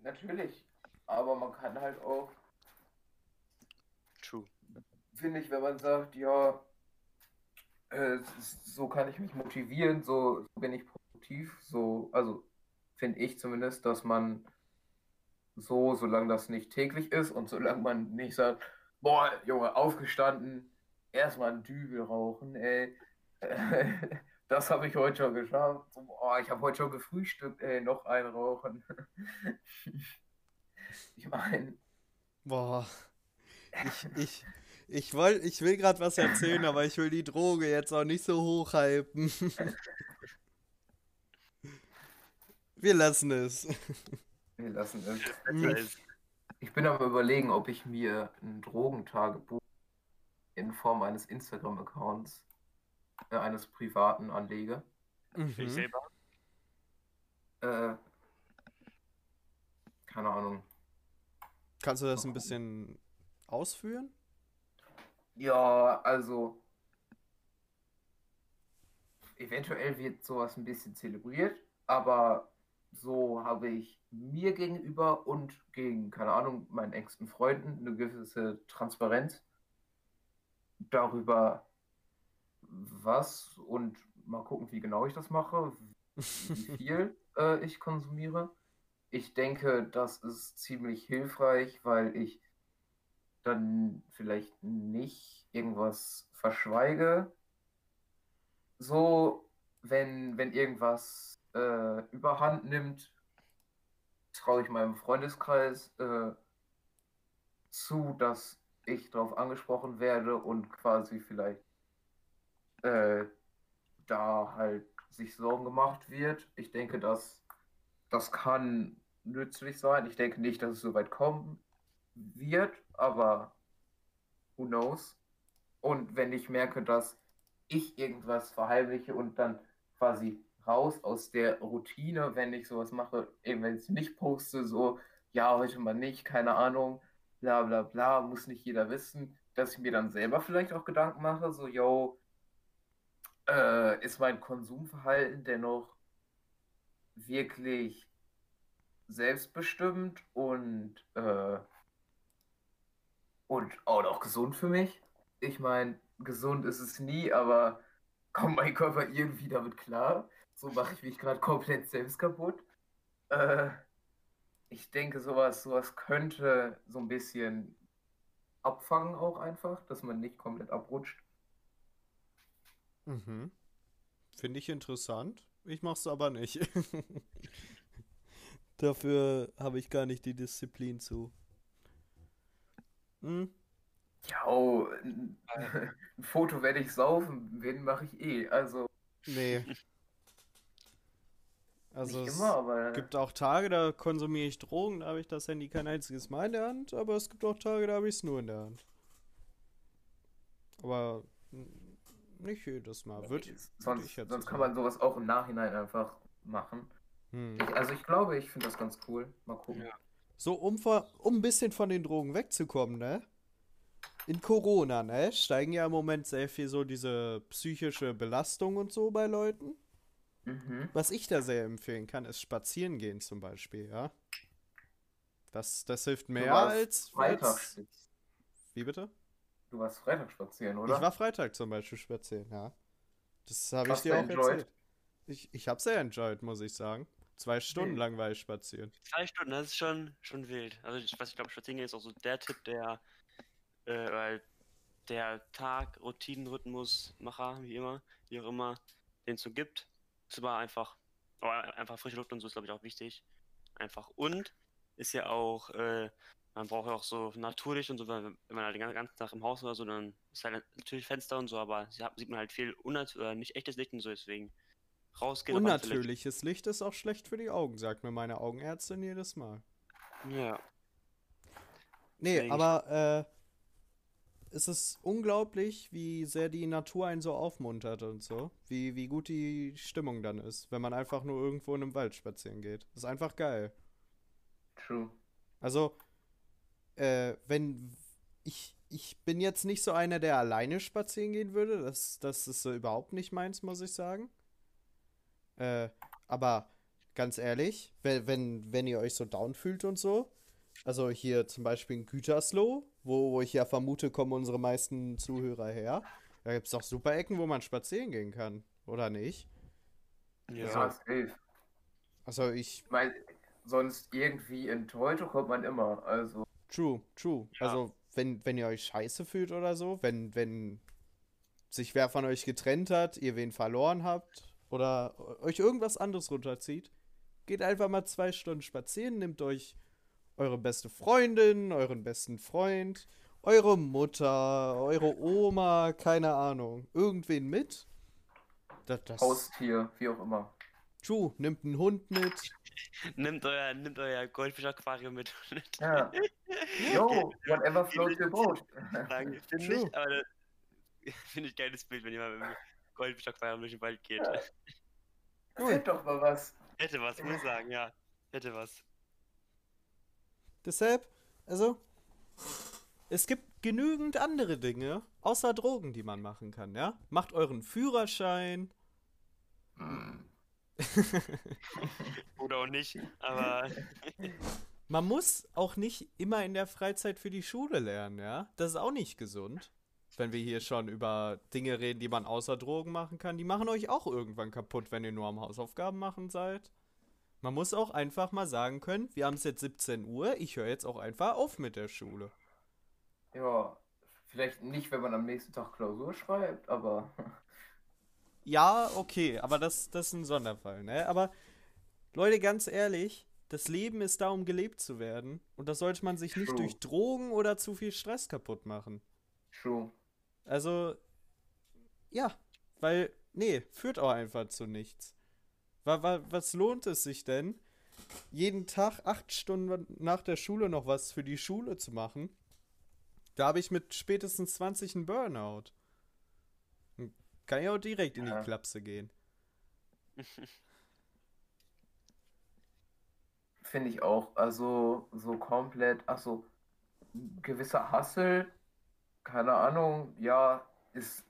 natürlich. Aber man kann halt auch. True. Finde ich, wenn man sagt, ja, äh, so kann ich mich motivieren, so bin ich produktiv, so, also finde ich zumindest, dass man so, solange das nicht täglich ist und solange man nicht sagt, boah, Junge, aufgestanden, erstmal einen Dübel rauchen, ey, das habe ich heute schon geschafft. So, boah, ich habe heute schon gefrühstückt, ey, noch ein rauchen. ich meine. Boah. Ich, ich, ich, wollt, ich will gerade was erzählen, aber ich will die Droge jetzt auch nicht so hochhypen. Wir lassen es. Wir lassen es. Ich bin aber überlegen, ob ich mir ein Drogentagebuch in Form eines Instagram-Accounts äh, eines privaten anlege. Mhm. Selber? Äh, keine Ahnung. Kannst du das ein bisschen ausführen? Ja, also eventuell wird sowas ein bisschen zelebriert, aber so habe ich mir gegenüber und gegen, keine Ahnung, meinen engsten Freunden eine gewisse Transparenz darüber, was und mal gucken, wie genau ich das mache, wie viel äh, ich konsumiere. Ich denke, das ist ziemlich hilfreich, weil ich dann vielleicht nicht irgendwas verschweige. So, wenn, wenn irgendwas äh, überhand nimmt, traue ich meinem Freundeskreis äh, zu, dass ich darauf angesprochen werde und quasi vielleicht äh, da halt sich Sorgen gemacht wird. Ich denke, dass das kann nützlich sein. Ich denke nicht, dass es so weit kommen wird, aber who knows? Und wenn ich merke, dass ich irgendwas verheimliche und dann quasi raus aus der Routine, wenn ich sowas mache, eben wenn ich nicht poste, so, ja, heute mal nicht, keine Ahnung, bla bla bla, muss nicht jeder wissen, dass ich mir dann selber vielleicht auch Gedanken mache, so, yo, äh, ist mein Konsumverhalten dennoch wirklich selbstbestimmt und, äh, und auch noch gesund für mich? Ich meine, gesund ist es nie, aber kommt mein Körper irgendwie damit klar? So mache ich mich gerade komplett selbst kaputt. Äh, ich denke, sowas, sowas könnte so ein bisschen abfangen auch einfach, dass man nicht komplett abrutscht. Mhm. Finde ich interessant. Ich mache es aber nicht. Dafür habe ich gar nicht die Disziplin zu. Hm? Ja, oh, ein, ein Foto werde ich saufen, wen mache ich eh, also. Nee. Also Nicht es immer, aber... gibt auch Tage, da konsumiere ich Drogen, da habe ich das Handy kein einziges Mal in der Hand, aber es gibt auch Tage, da habe ich es nur in der Hand. Aber nicht jedes Mal. Wird, sonst, sonst kann man sowas auch im Nachhinein einfach machen. Hm. Ich, also ich glaube, ich finde das ganz cool. Mal gucken. Ja. So, um, um ein bisschen von den Drogen wegzukommen, ne? In Corona, ne? Steigen ja im Moment sehr viel so diese psychische Belastung und so bei Leuten. Mhm. Was ich da sehr empfehlen kann, ist spazieren gehen zum Beispiel, ja. Das, das hilft mehr als, als. Wie bitte? Du warst Freitag spazieren, oder? Ich war Freitag zum Beispiel spazieren, ja. Das habe ich dir auch enjoyed? erzählt. Ich, ich habe sehr enjoyed, muss ich sagen. Zwei Stunden lang war ich spazieren. Zwei Stunden, das ist schon, schon wild. Also ich weiß, ich glaube, spazieren gehen ist auch so der Tipp, der, äh, weil der Tag, Routinenrhythmus, Macher, wie immer, wie auch immer, den es so gibt. Es war einfach, aber einfach frische Luft und so ist, glaube ich, auch wichtig. Einfach. Und ist ja auch, äh, man braucht ja auch so Naturlicht und so, wenn man halt den ganzen Tag im Haus oder so, dann ist halt natürlich Fenster und so, aber sieht man halt viel unnat oder nicht echtes Licht und so, deswegen rausgehen. Unnatürliches Licht ist auch schlecht für die Augen, sagt mir meine Augenärztin jedes Mal. Ja. Nee, deswegen aber äh, es ist unglaublich, wie sehr die Natur einen so aufmuntert und so. Wie, wie gut die Stimmung dann ist, wenn man einfach nur irgendwo in einem Wald spazieren geht. Das ist einfach geil. True. Also, äh, wenn ich, ich bin jetzt nicht so einer, der alleine spazieren gehen würde. Das, das ist so überhaupt nicht meins, muss ich sagen. Äh, aber ganz ehrlich, wenn, wenn, wenn ihr euch so down fühlt und so, also hier zum Beispiel in Gütersloh, wo, wo ich ja vermute, kommen unsere meisten Zuhörer her. Da gibt es doch super Ecken, wo man spazieren gehen kann, oder nicht? Ja, also, safe. Also ich. Weil sonst irgendwie in Teute kommt man immer, also. True, true. Ja. Also wenn, wenn ihr euch scheiße fühlt oder so, wenn, wenn sich wer von euch getrennt hat, ihr wen verloren habt oder euch irgendwas anderes runterzieht, geht einfach mal zwei Stunden spazieren, nehmt euch eure beste Freundin, euren besten Freund, eure Mutter, eure Oma, keine Ahnung, irgendwen mit. Das, das Haustier, wie auch immer. True, nimmt einen Hund mit. nimmt euer, nimmt euer Goldfisch-Aquarium mit. ja. Yo, whatever floats your boat. Danke, finde ich, aber finde ich geiles Bild, wenn jemand mit dem Goldfisch-Aquarium durch den Wald geht. Ja. Cool. doch mal was. Hätte was, muss ich sagen, ja. Hätte was. Deshalb, also, es gibt genügend andere Dinge, außer Drogen, die man machen kann, ja? Macht euren Führerschein. Oder auch nicht, aber. man muss auch nicht immer in der Freizeit für die Schule lernen, ja? Das ist auch nicht gesund. Wenn wir hier schon über Dinge reden, die man außer Drogen machen kann, die machen euch auch irgendwann kaputt, wenn ihr nur am Hausaufgaben machen seid. Man muss auch einfach mal sagen können, wir haben es jetzt 17 Uhr, ich höre jetzt auch einfach auf mit der Schule. Ja, vielleicht nicht, wenn man am nächsten Tag Klausur schreibt, aber. ja, okay, aber das, das ist ein Sonderfall, ne? Aber Leute, ganz ehrlich, das Leben ist da, um gelebt zu werden. Und das sollte man sich nicht True. durch Drogen oder zu viel Stress kaputt machen. True. Also, ja, weil nee, führt auch einfach zu nichts. Was lohnt es sich denn, jeden Tag acht Stunden nach der Schule noch was für die Schule zu machen? Da habe ich mit spätestens 20 einen Burnout. Kann ich auch direkt in die Klapse gehen. Finde ich auch. Also so komplett, achso, gewisser Hassel, keine Ahnung, ja, ist,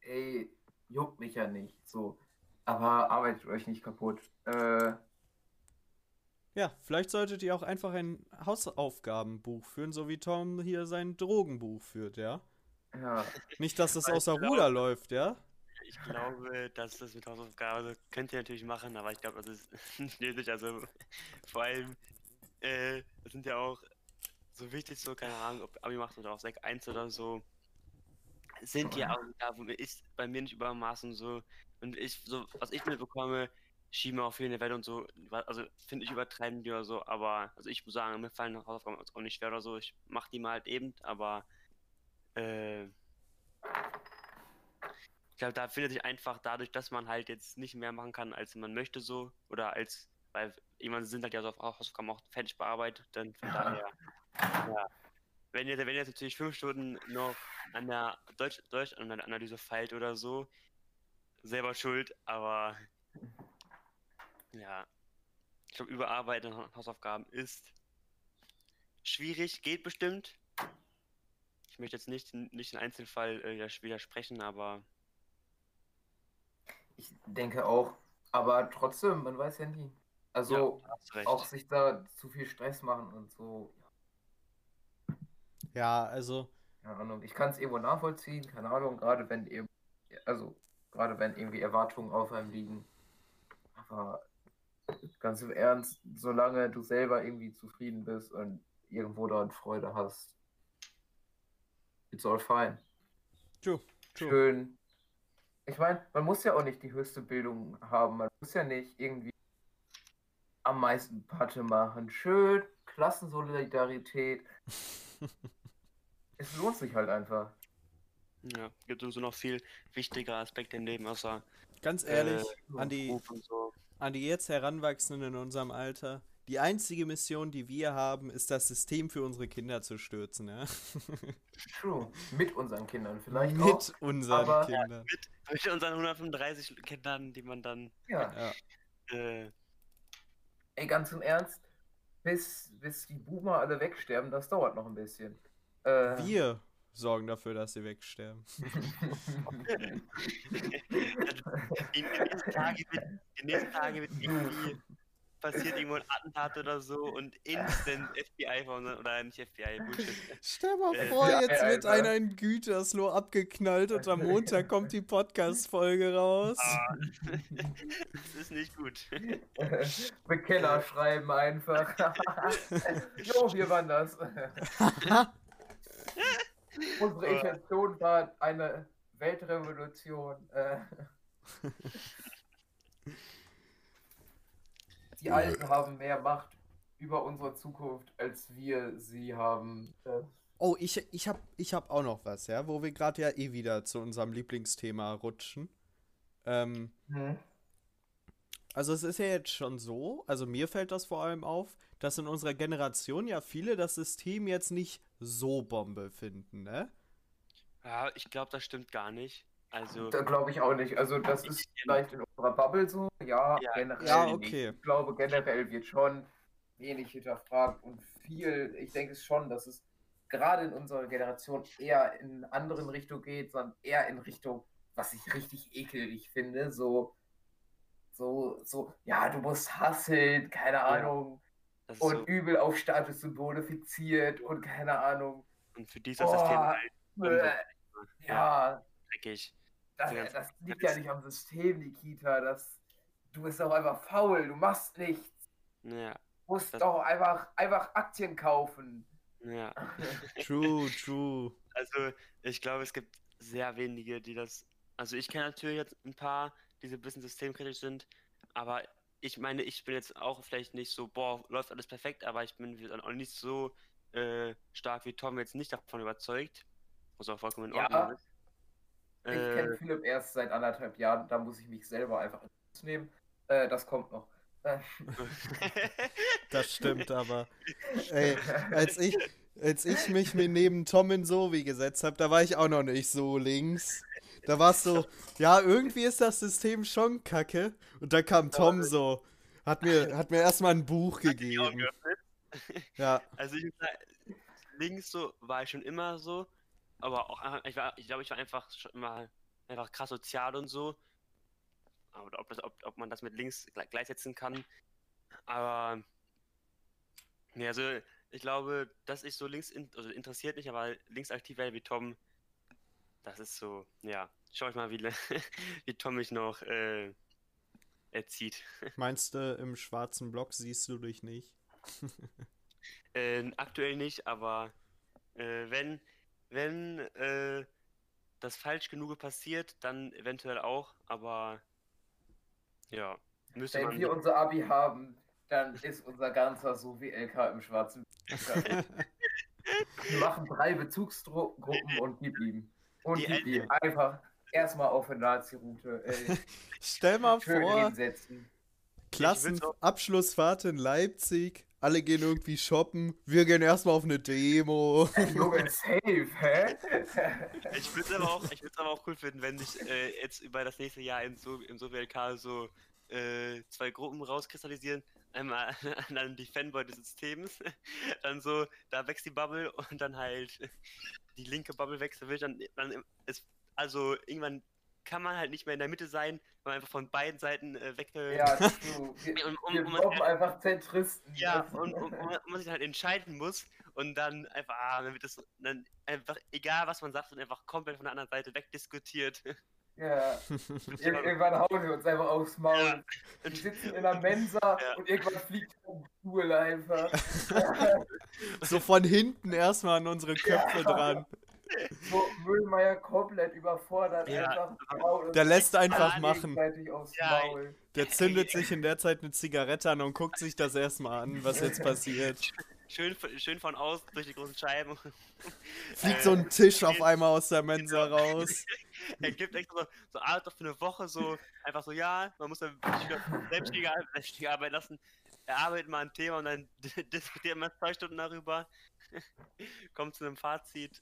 ey, juckt mich ja nicht, so. Aber arbeitet euch nicht kaputt. Äh, ja, vielleicht solltet ihr auch einfach ein Hausaufgabenbuch führen, so wie Tom hier sein Drogenbuch führt, ja? Ja. Nicht, dass das außer Ruder läuft, ja? Ich glaube, dass das mit Hausaufgaben, also könnt ihr natürlich machen, aber ich glaube, das ist nicht nötig. Also vor allem, äh, das sind ja auch so wichtig, so, keine Ahnung, ob Abi macht oder auch Sek 1 oder so, sind ja auch da, wo ist bei mir nicht übermaßen so. Und ich, so, was ich mitbekomme, schieben auch viel in der Welt und so, also finde ich übertreiben die oder so, aber, also ich muss sagen, mir fallen Hausaufgaben auch nicht schwer oder so, ich mache die mal halt eben, aber, äh, ich glaube, da findet sich einfach dadurch, dass man halt jetzt nicht mehr machen kann, als man möchte so, oder als, weil jemand sind halt ja so auf Hausaufgaben auch fertig bearbeitet, dann von daher, ja. Wenn ihr, wenn ihr jetzt natürlich fünf Stunden noch an der Deutsch, Deutsch-Analyse feilt oder so, selber schuld, aber ja, ich glaube, Überarbeiten Hausaufgaben ist schwierig, geht bestimmt. Ich möchte jetzt nicht, nicht den Einzelfall äh, widersprechen, aber. Ich denke auch, aber trotzdem, man weiß ja nie. Also ja, auch sich da zu viel Stress machen und so. Ja, also. Keine Ahnung, ich kann es irgendwo nachvollziehen, keine Ahnung, gerade wenn eben, also gerade wenn irgendwie Erwartungen auf einem liegen. Aber ganz im Ernst, solange du selber irgendwie zufrieden bist und irgendwo daran Freude hast, it's all fine. True, true. Schön. Ich meine, man muss ja auch nicht die höchste Bildung haben. Man muss ja nicht irgendwie am meisten Patte machen. Schön, Klassensolidarität. es lohnt sich halt einfach. Ja, gibt uns so noch viel wichtigere Aspekte im Leben, außer. Ganz ehrlich, äh, an die. So an die jetzt Heranwachsenden in unserem Alter. Die einzige Mission, die wir haben, ist das System für unsere Kinder zu stürzen, ja. True. Mit unseren Kindern vielleicht mit auch. Mit unseren aber, Kindern. Ja, mit, mit, unseren 135 Kindern, die man dann. Ja. ja. Äh, Ey, ganz im Ernst, bis, bis die Boomer alle wegsterben, das dauert noch ein bisschen. Äh, wir sorgen dafür, dass sie wegsterben. die, nächsten Tage wird, die nächsten Tage wird irgendwie passiert irgendwo ein Attentat oder so und instant FBI von oder nicht FBI, Bullshit. Stell mal äh, vor, äh, jetzt wird einer in Gütersloh abgeknallt und am Montag kommt die Podcast-Folge raus. Ah, das ist nicht gut. Bekenner schreiben einfach. jo, wir waren das. Unsere Intention war eine Weltrevolution. Äh. Die Alten haben mehr Macht über unsere Zukunft, als wir sie haben. Äh. Oh, ich, ich habe ich hab auch noch was, ja, wo wir gerade ja eh wieder zu unserem Lieblingsthema rutschen. Ähm, hm. Also es ist ja jetzt schon so, also mir fällt das vor allem auf, dass in unserer Generation ja viele das System jetzt nicht so Bombe finden, ne? Ja, ich glaube, das stimmt gar nicht. Also. Da glaube ich auch nicht. Also das ist vielleicht in unserer Bubble so, ja, ja generell. Ja, okay. Nicht. Ich glaube, generell wird schon wenig hinterfragt und viel, ich denke es schon, dass es gerade in unserer Generation eher in anderen Richtung geht, sondern eher in Richtung, was ich richtig ekelig finde, so, so, so, ja, du musst hasseln, keine Ahnung, und so übel auf Statussymbole fixiert und keine Ahnung. Und für dieses oh, System halt. Äh, ja. Dreckig. Das, das liegt ja nicht am System, Nikita. Das, du bist doch einfach faul, du machst nichts. Ja. Du musst das, doch einfach, einfach Aktien kaufen. Ja. true, true. Also, ich glaube, es gibt sehr wenige, die das. Also, ich kenne natürlich jetzt ein paar, die so ein bisschen systemkritisch sind, aber ich meine, ich bin jetzt auch vielleicht nicht so, boah, läuft alles perfekt, aber ich bin auch nicht so äh, stark wie Tom jetzt nicht davon überzeugt. Was auch vollkommen in Ordnung ja. ist. Ich äh, kenne Philipp erst seit anderthalb Jahren, da muss ich mich selber einfach nehmen. Äh, das kommt noch. das stimmt aber. Ey, als ich, als ich mich neben Tom in Sovi gesetzt habe, da war ich auch noch nicht so links. Da war es so, ja, irgendwie ist das System schon kacke. Und da kam Tom so, hat mir, hat mir erstmal ein Buch gegeben. Ja. Also ich, links so war ich schon immer so, aber auch ich war, ich glaube, ich war einfach schon immer einfach krass sozial und so. Aber ob, das, ob, ob man das mit links gleichsetzen kann. Aber nee, also ich glaube, dass ich so links in, also interessiert mich, aber links aktiv werde wie Tom, das ist so, ja, schau ich mal, wie, wie Tom mich noch äh, erzieht. Meinst du, im schwarzen Block siehst du dich nicht? äh, aktuell nicht, aber äh, wenn, wenn äh, das falsch genug passiert, dann eventuell auch, aber ja, müsste Wenn man... wir unser Abi haben, dann ist unser ganzer so wie LK im schwarzen Wir machen drei Bezugsgruppen und gib ihm. Und die ihm. Einfach erstmal auf eine Nazi-Route. Stell mal vor, Klassenabschlussfahrt in Leipzig. Alle gehen irgendwie shoppen. Wir gehen erstmal auf eine Demo. Junge, safe, hä? Ich würde es aber, auch, aber auch cool finden, wenn sich äh, jetzt über das nächste Jahr im, so im SoWLK so äh, zwei Gruppen rauskristallisieren. Einmal dann die Fanboy des Systems, dann so, da wächst die Bubble und dann halt die linke Bubble wächst, dann, dann ist, also irgendwann kann man halt nicht mehr in der Mitte sein, weil man einfach von beiden Seiten äh, weg will. Ja, du, wir, und, um, wir um, brauchen halt, einfach Zentristen. Ja, und, und, und, man sich halt entscheiden muss und dann einfach, ah, dann wird das dann einfach, egal was man sagt, und einfach komplett von der anderen Seite wegdiskutiert. Ja. irgendwann hauen wir uns einfach aufs Maul. Ja. Wir sitzen in der Mensa ja. und irgendwann fliegt vom Stuhl einfach. so von hinten erstmal an unsere Köpfe ja. dran. So Müllmeier komplett überfordert. Ja. Einfach der lässt einfach machen. Der zündet sich in der Zeit eine Zigarette an und guckt sich das erstmal an, was jetzt passiert. Schön, schön von außen durch die großen Scheiben. Fliegt so ein Tisch auf einmal aus der Mensa genau. raus. er gibt extra so, so Arbeit für eine Woche, so einfach so, ja, man muss dann selbstständige, selbstständige Arbeit lassen. Er arbeitet mal ein Thema und dann diskutiert man zwei Stunden darüber. Kommt zu einem Fazit.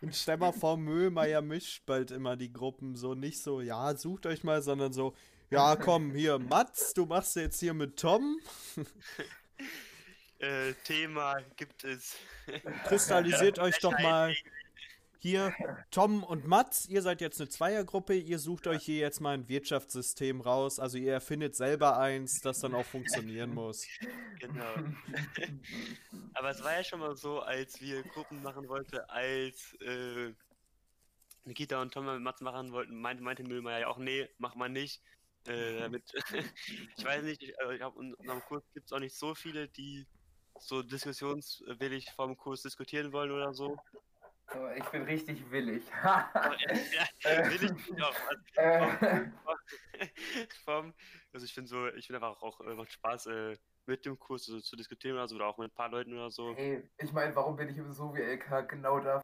Und stell mal vor, Müllmeier mischt bald immer die Gruppen so nicht so, ja, sucht euch mal, sondern so, ja, komm, hier, Mats, du machst jetzt hier mit Tom. Äh, Thema gibt es. Kristallisiert euch doch mal. Hier, Tom und Mats, ihr seid jetzt eine Zweiergruppe, ihr sucht euch hier jetzt mal ein Wirtschaftssystem raus. Also ihr erfindet selber eins, das dann auch funktionieren muss. Genau. Aber es war ja schon mal so, als wir Gruppen machen wollten, als äh, Nikita und Tom mit Mats machen wollten, meinte, meinte Müllmeier ja auch, nee, mach mal nicht. Äh, damit, ich weiß nicht, ich, also ich glaube, in unserem Kurs gibt es auch nicht so viele, die so diskussionswillig vom Kurs diskutieren wollen oder so. Ich bin richtig willig. ja, willig auch. Also, vom, also ich finde so, ich finde einfach auch, auch macht Spaß äh, mit dem Kurs so, zu diskutieren oder so oder auch mit ein paar Leuten oder so. Hey, ich meine, warum bin ich so wie LK genau da?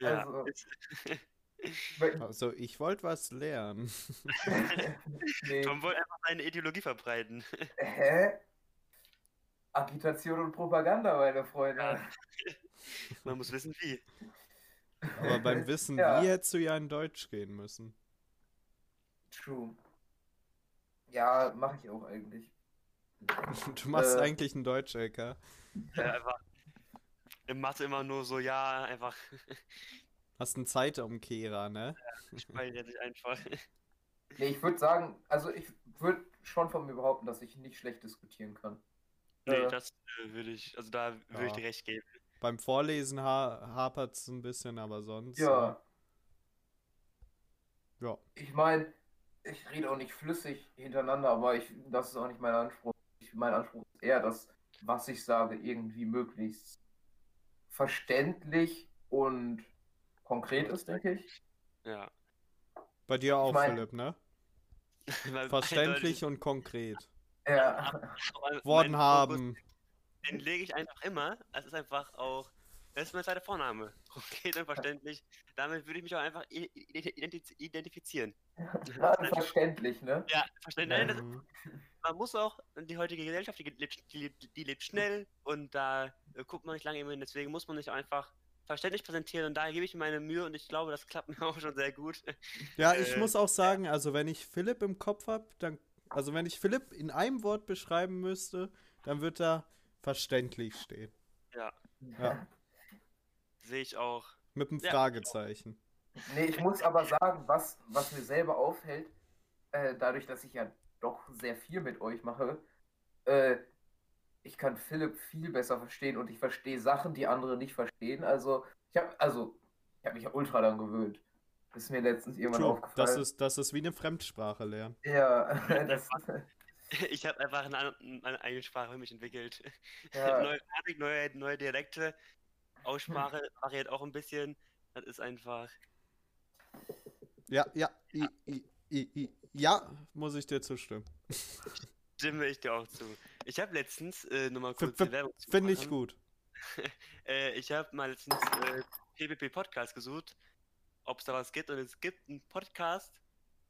Ja. Also, also ich wollte was lernen. nee. Tom wollte einfach seine Ideologie verbreiten. Hä? Agitation und Propaganda, meine Freunde. Ja. Man muss wissen, wie. Aber beim Wissen, ja. wie hättest du ja in Deutsch reden müssen. True. Ja, mache ich auch eigentlich. Du machst äh, eigentlich einen Deutsch, LK. Ja, einfach. Im Mathe immer nur so, ja, einfach. Hast einen Zeitumkehrer, ne? Ja, speichere dich einfach. Nee, ich würde sagen, also ich würde schon von mir behaupten, dass ich nicht schlecht diskutieren kann. Nee, äh, das äh, würde ich, also da würde ja. ich dir recht geben. Beim Vorlesen ha hapert es ein bisschen, aber sonst. Ja. Äh, ja. Ich meine, ich rede auch nicht flüssig hintereinander, aber ich, das ist auch nicht mein Anspruch. Ich, mein Anspruch ist eher, dass, was ich sage, irgendwie möglichst verständlich und konkret ist, denke ich. Ja. Bei dir auch, ich mein, Philipp, ne? Verständlich und konkret. Ja. Worden haben. Den lege ich einfach immer. Es ist einfach auch Das ist mein zweiter Vorname. Konkret und verständlich. Damit würde ich mich auch einfach identifizieren. Ja, verständlich, ne? Ja, verständlich. Mhm. Man muss auch, die heutige Gesellschaft, die lebt, die, die lebt schnell und da äh, guckt man nicht lange immer hin. Deswegen muss man sich auch einfach verständlich präsentieren und da gebe ich mir meine Mühe und ich glaube, das klappt mir auch schon sehr gut. Ja, ich äh, muss auch sagen, also wenn ich Philipp im Kopf habe, dann, also wenn ich Philipp in einem Wort beschreiben müsste, dann wird da verständlich stehen. Ja. Ja. Sehe ich auch. Mit einem ja. Fragezeichen. Nee, ich muss aber sagen, was, was mir selber auffällt, äh, dadurch, dass ich ja doch sehr viel mit euch mache, äh, ich kann Philipp viel besser verstehen und ich verstehe Sachen, die andere nicht verstehen. Also, ich habe also, ich mich ja ultra daran gewöhnt. Das ist mir letztens irgendwann True. aufgefallen. Das ist, das ist wie eine Fremdsprache lernen. Ja, das, ich habe einfach eine, eine, eigene Sprache für mich entwickelt. Ja. neue, neue, neue Dialekte, Aussprache variiert auch ein bisschen. Das ist einfach. Ja, ja, ja, i, i, i, ja, muss ich dir zustimmen. Stimme ich dir auch zu. Ich habe letztens, äh, nochmal kurz die Werbung Finde ich gut. äh, ich habe mal letztens äh, PPP Podcast gesucht, ob es da was gibt. Und es gibt einen Podcast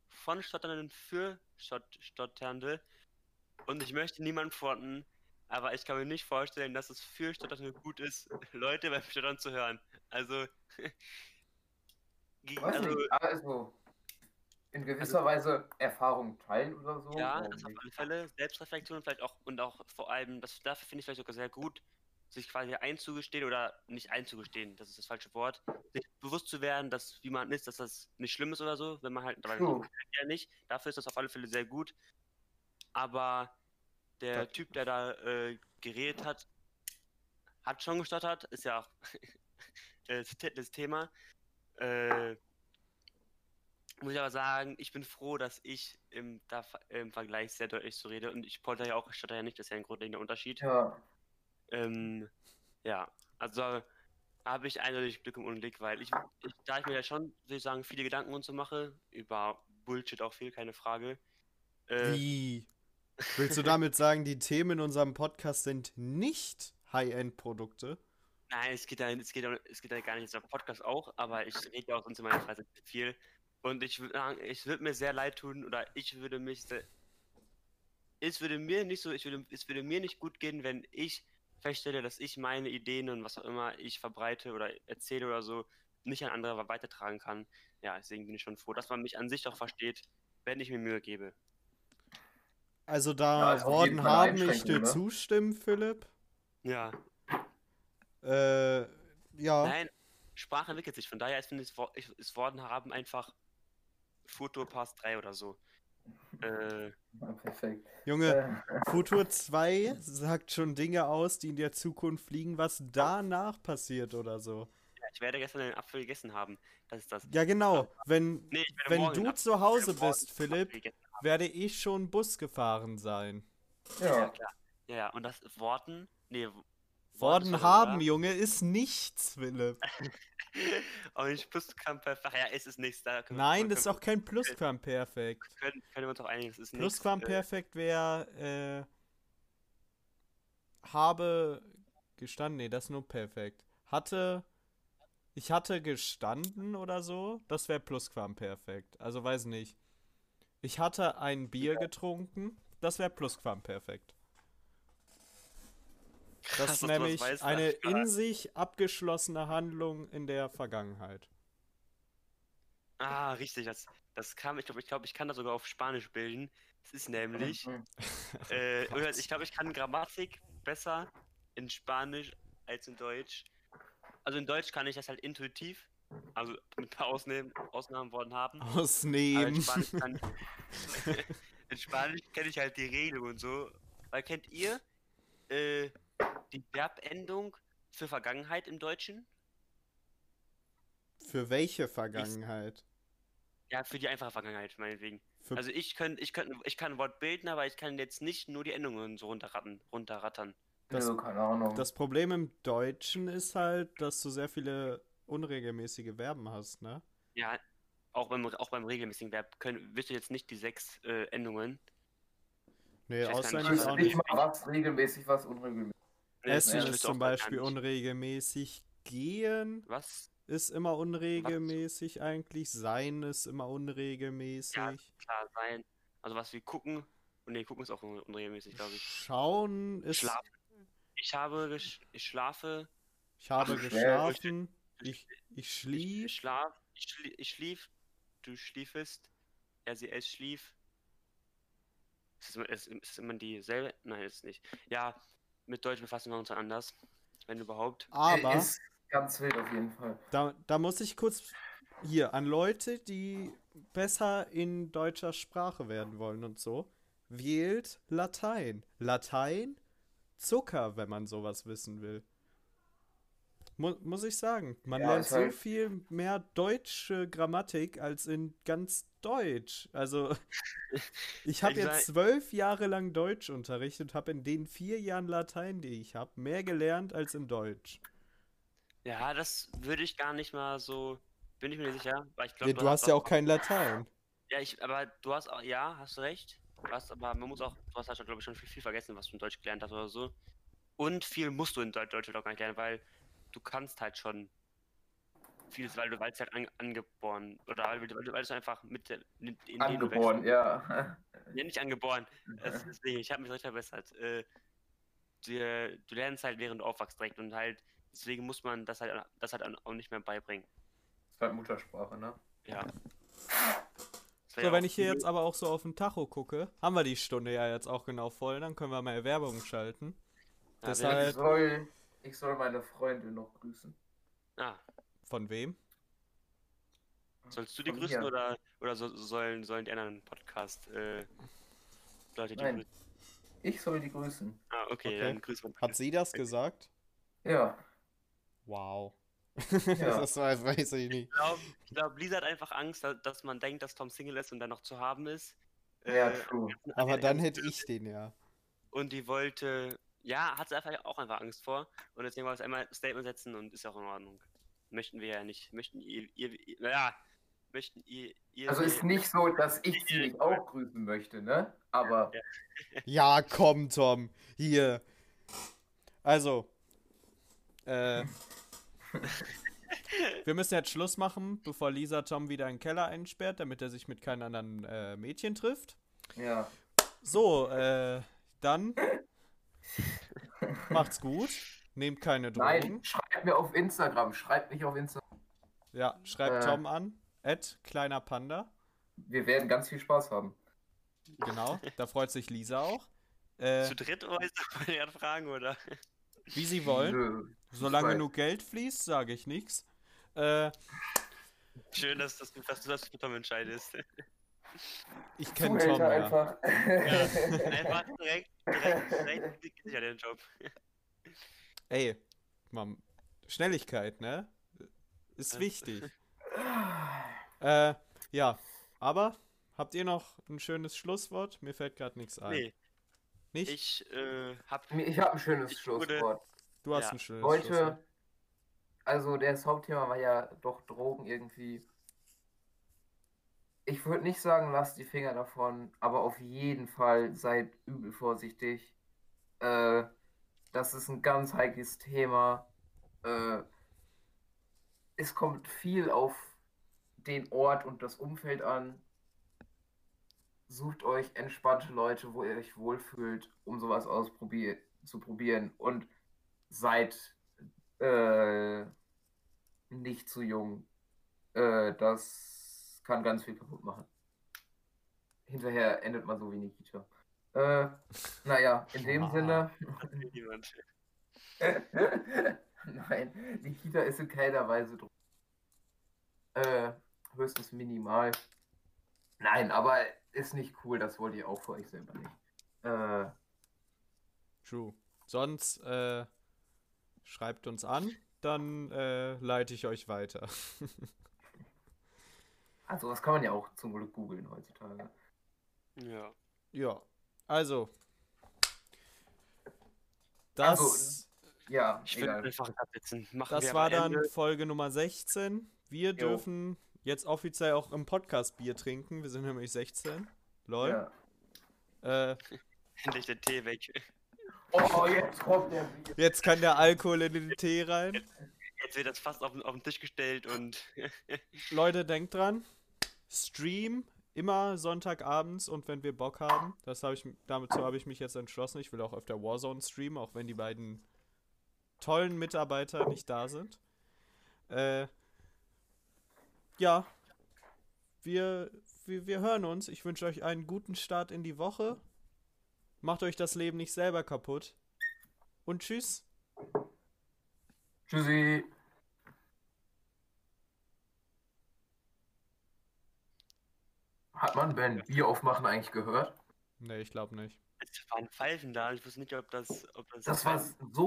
von Stotternden für Stott Stotternde. Und ich möchte niemanden fronten, aber ich kann mir nicht vorstellen, dass es für Stotternde gut ist, Leute beim Stottern zu hören. Also. also, also in gewisser also, Weise Erfahrung teilen oder so. Ja, das auf alle Fälle. Selbstreflexion vielleicht auch und auch vor allem, das dafür finde ich vielleicht sogar sehr gut, sich quasi einzugestehen oder nicht einzugestehen, das ist das falsche Wort, sich bewusst zu werden, dass wie man ist, dass das nicht schlimm ist oder so, wenn man halt, dabei ja nicht. Dafür ist das auf alle Fälle sehr gut. Aber der das Typ, der da äh, geredet hat, hat schon gestottert, ist ja auch das Thema. Äh, muss ich aber sagen, ich bin froh, dass ich im, da, im Vergleich sehr deutlich so rede und ich polter ja auch, ich stotter ja nicht, das ist ja ein grundlegender Unterschied. Ja. Ähm, ja, also habe ich eindeutig Glück im Unglück, weil ich, ich, da ich mir ja schon, würde ich sagen, viele Gedanken und so mache, über Bullshit auch viel, keine Frage. Äh, Wie? Willst du damit sagen, die Themen in unserem Podcast sind nicht High-End-Produkte? Nein, es geht, da, es, geht, es geht da gar nicht, jetzt Podcast auch, aber ich rede ja auch sonst in meiner Freizeit viel. Und ich würde sagen, ich würde mir sehr leid tun oder ich würde mich es würde mir nicht so, ich würde, es würde mir nicht gut gehen, wenn ich feststelle, dass ich meine Ideen und was auch immer ich verbreite oder erzähle oder so nicht an andere weitertragen kann. Ja, deswegen bin ich schon froh, dass man mich an sich doch versteht, wenn ich mir Mühe gebe. Also da ja, Worten haben, ich dir zustimmen, Philipp. Ja. Äh, ja. Nein, Sprache entwickelt sich. Von daher ist, finde ich, ist Worten haben einfach Futur Pass 3 oder so. Äh, perfekt. Junge, äh. Futur 2 sagt schon Dinge aus, die in der Zukunft liegen, was danach passiert oder so. Ja, ich werde gestern einen Apfel gegessen haben. Das ist das. Ja, genau. Wenn, nee, wenn du zu Hause bist, Philipp, werde ich schon Bus gefahren sein. Ja, ja klar. Ja, ja, und das Worten, nee, Worden haben, Junge, ist nichts, Philipp. Und nicht Plusquamperfekt. Ja, ist es nichts. Da Nein, das ist auch kein Plusquamperfekt. Können, können wir uns auch einigen, das ist nichts. Plusquamperfekt wäre, äh, habe gestanden, nee, das ist nur perfekt. Hatte, ich hatte gestanden oder so, das wäre Plusquamperfekt. Also weiß nicht. Ich hatte ein Bier getrunken, das wäre Plusquamperfekt. Das ist nämlich eine in sich abgeschlossene Handlung in der Vergangenheit. Ah, richtig. Das, das kam, ich glaube, ich, glaub, ich kann das sogar auf Spanisch bilden. Es ist nämlich, mhm. äh, oder ich glaube, ich kann Grammatik besser in Spanisch als in Deutsch. Also in Deutsch kann ich das halt intuitiv, also mit ein paar Ausnahmen, Ausnahmen worden haben. Ausnehmen. in Spanisch, Spanisch kenne ich halt die Regel und so. Weil kennt ihr, äh, die Verbendung für Vergangenheit im Deutschen? Für welche Vergangenheit? Ich, ja, für die einfache Vergangenheit, meinetwegen. Für also ich kann, ich, kann, ich kann ein Wort bilden, aber ich kann jetzt nicht nur die Endungen so runterrattern. runterrattern. Das, ja, keine Ahnung. Das Problem im Deutschen ist halt, dass du sehr viele unregelmäßige Verben hast, ne? Ja, auch beim, auch beim regelmäßigen Verb können, wirst du jetzt nicht die sechs äh, Endungen. Nee, auswendig auch nicht. Mal was regelmäßig, was unregelmäßig. Essen ist zum Beispiel unregelmäßig. Gehen Was? ist immer unregelmäßig eigentlich. Sein ist immer unregelmäßig. Ja, klar, sein. Also was wir gucken. Und nee, gucken ist auch un- unregelmäßig, glaube ich. Schauen ist. Schlafen. Ich habe, ich schlafe, Ich habe geschlafen. Ich, ich ich schlief. schlaf, ich, schlie ich schlief, du schliefest, er, sie, es schlief. Ist es, immer- ist, ist es immer dieselbe? Nein, ist nicht. Ja, mit Deutsch befassen wir uns anders, wenn überhaupt. Aber. Ist ganz wild auf jeden Fall. Da, da muss ich kurz hier an Leute, die besser in deutscher Sprache werden wollen und so. Wählt Latein. Latein, Zucker, wenn man sowas wissen will. Mu muss ich sagen. Man Ja, lernt so viel mehr deutsche Grammatik als in ganz Deutsch. Also, ich habe jetzt zwölf Jahre lang Deutsch unterrichtet und habe in den vier Jahren Latein, die ich habe, mehr gelernt als in Deutsch. Ja, das würde ich gar nicht mal so. Bin ich mir nicht sicher, weil ich glaube, Ja, du hast ja auch kein Latein. Ja, ich, aber du hast auch, ja, hast du recht. Du hast, aber man muss auch, du hast halt, glaube ich, schon viel, viel vergessen, was du in Deutsch gelernt hast oder so. Und viel musst du in Deu- Deutsch halt auch gar nicht lernen, weil du kannst halt schon vieles, weil du, weil es halt an, angeboren, oder weil, du- weil, du- weil du einfach mit, der- in, in Angeboren, ja. Ja, nicht angeboren. Das ist, nee, ich habe mich recht verbessert. Äh, du, du lernst halt, während du aufwachst direkt und halt, deswegen muss man das halt, das halt auch nicht mehr beibringen. ist halt Muttersprache, ne? Ja. Das So, wenn ich hier jetzt aber auch so auf den Tacho gucke, haben wir die Stunde ja jetzt auch genau voll, dann können wir mal Werbung schalten. Ja, deshalb- Ich soll, meine Freundin noch grüßen. Ah, Von wem? Sollst du die Von grüßen mir. oder, oder so, sollen, sollen die anderen Podcast äh, Leute die Nein. grüßen? Ich soll die grüßen. Ah, okay, Okay. dann grüßen wir. Hat sie das gesagt? Ja. Wow. Ja. das weiß, weiß ich nicht. Ich glaube, glaub, Lisa hat einfach Angst, da- dass man denkt, dass Tom Single ist und dann noch zu haben ist. Ja, Äh, true. Aber dann hätte ich den ja. Und die wollte, ja, hat sie einfach auch einfach Angst vor. Und deswegen wollte sie einmal ein Statement setzen und ist ja auch in Ordnung. Möchten wir ja nicht. Möchten ihr, ihr, ihr ja, möchten ihr, ihr. Also ist nicht so, dass ich sie nicht auch grüßen möchte, ne? Aber Ja, komm, Tom. Hier. Also. Äh. Wir müssen jetzt Schluss machen, bevor Lisa Tom wieder in den Keller einsperrt, damit er sich mit keinen anderen äh, Mädchen trifft. ja. So, äh, dann macht's gut. Nehmt keine Drogen. Nein, schreibt mir auf Instagram. Schreibt mich auf Instagram. Ja, schreibt Äh. Tom an. Ed, kleiner Panda. Wir werden ganz viel Spaß haben. Genau, da freut sich Lisa auch. Äh, Zu dritt oder ist das fragen, oder? wie sie wollen. Nö. Solange genug Geld fließt, sage ich nichts. Äh, Schön, dass, dass, du- dass du das für Tom entscheidest. Ich kenne Tom ja. einfach. Einfach direkt, direkt, direkt, den Job. Ey, Mann, Schnelligkeit, ne? Ist wichtig. äh, ja, aber habt ihr noch ein schönes Schlusswort? Mir fällt gerade nichts ein. Nee, Nicht? ich äh, hab. Ich habe ein schönes Ich wurde- Schlusswort. du hast ja. ein schönes Heute, Schlusswort. also das Hauptthema war ja doch Drogen irgendwie. Ich würde nicht sagen, lasst die Finger davon, aber auf jeden Fall seid übel vorsichtig. Äh, das ist ein ganz heikles Thema. Äh, es kommt viel auf den Ort und das Umfeld an. Sucht euch entspannte Leute, wo ihr euch wohlfühlt, um sowas ausprobier zu probieren. Und seid äh, nicht zu jung. Äh, das kann ganz viel kaputt machen. Hinterher endet man so wie Nikita. Äh, naja, in dem Ah. Sinne. Nein, Nikita ist in keiner Weise dr- äh, höchstens minimal. Nein, aber ist nicht cool, das wollt ihr auch für euch selber nicht. Äh, True. Sonst äh, schreibt uns an, dann äh, leite ich euch weiter. also, das kann man ja auch zum Glück googeln heutzutage. Ja. ja, also. Das, Also, Ja, Ich egal. einfach absetzen. Machen das wir war dann Ende. Folge Nummer 16. Wir dürfen jetzt offiziell auch im Podcast Bier trinken. Wir sind nämlich 16. Lol. Ja. Äh, endlich der Tee weg. Oh, jetzt kommt der Bier. jetzt kann der Alkohol in den Tee rein. Jetzt wird das fast auf, auf den Tisch gestellt und. Leute, denkt dran. Stream immer Sonntagabends und wenn wir Bock haben, das habe ich, dazu habe ich mich jetzt entschlossen. Ich will auch öfter Warzone streamen, auch wenn die beiden tollen Mitarbeiter nicht da sind. Äh, ja, wir, wir, wir hören uns. Ich wünsche euch einen guten Start in die Woche. Macht euch das Leben nicht selber kaputt. Und tschüss. Tschüssi. Hat man beim Bier aufmachen eigentlich gehört? Nee, ich glaube nicht. Es waren Pfeifen da. Ich wusste nicht, ob das. Ob das, Das war so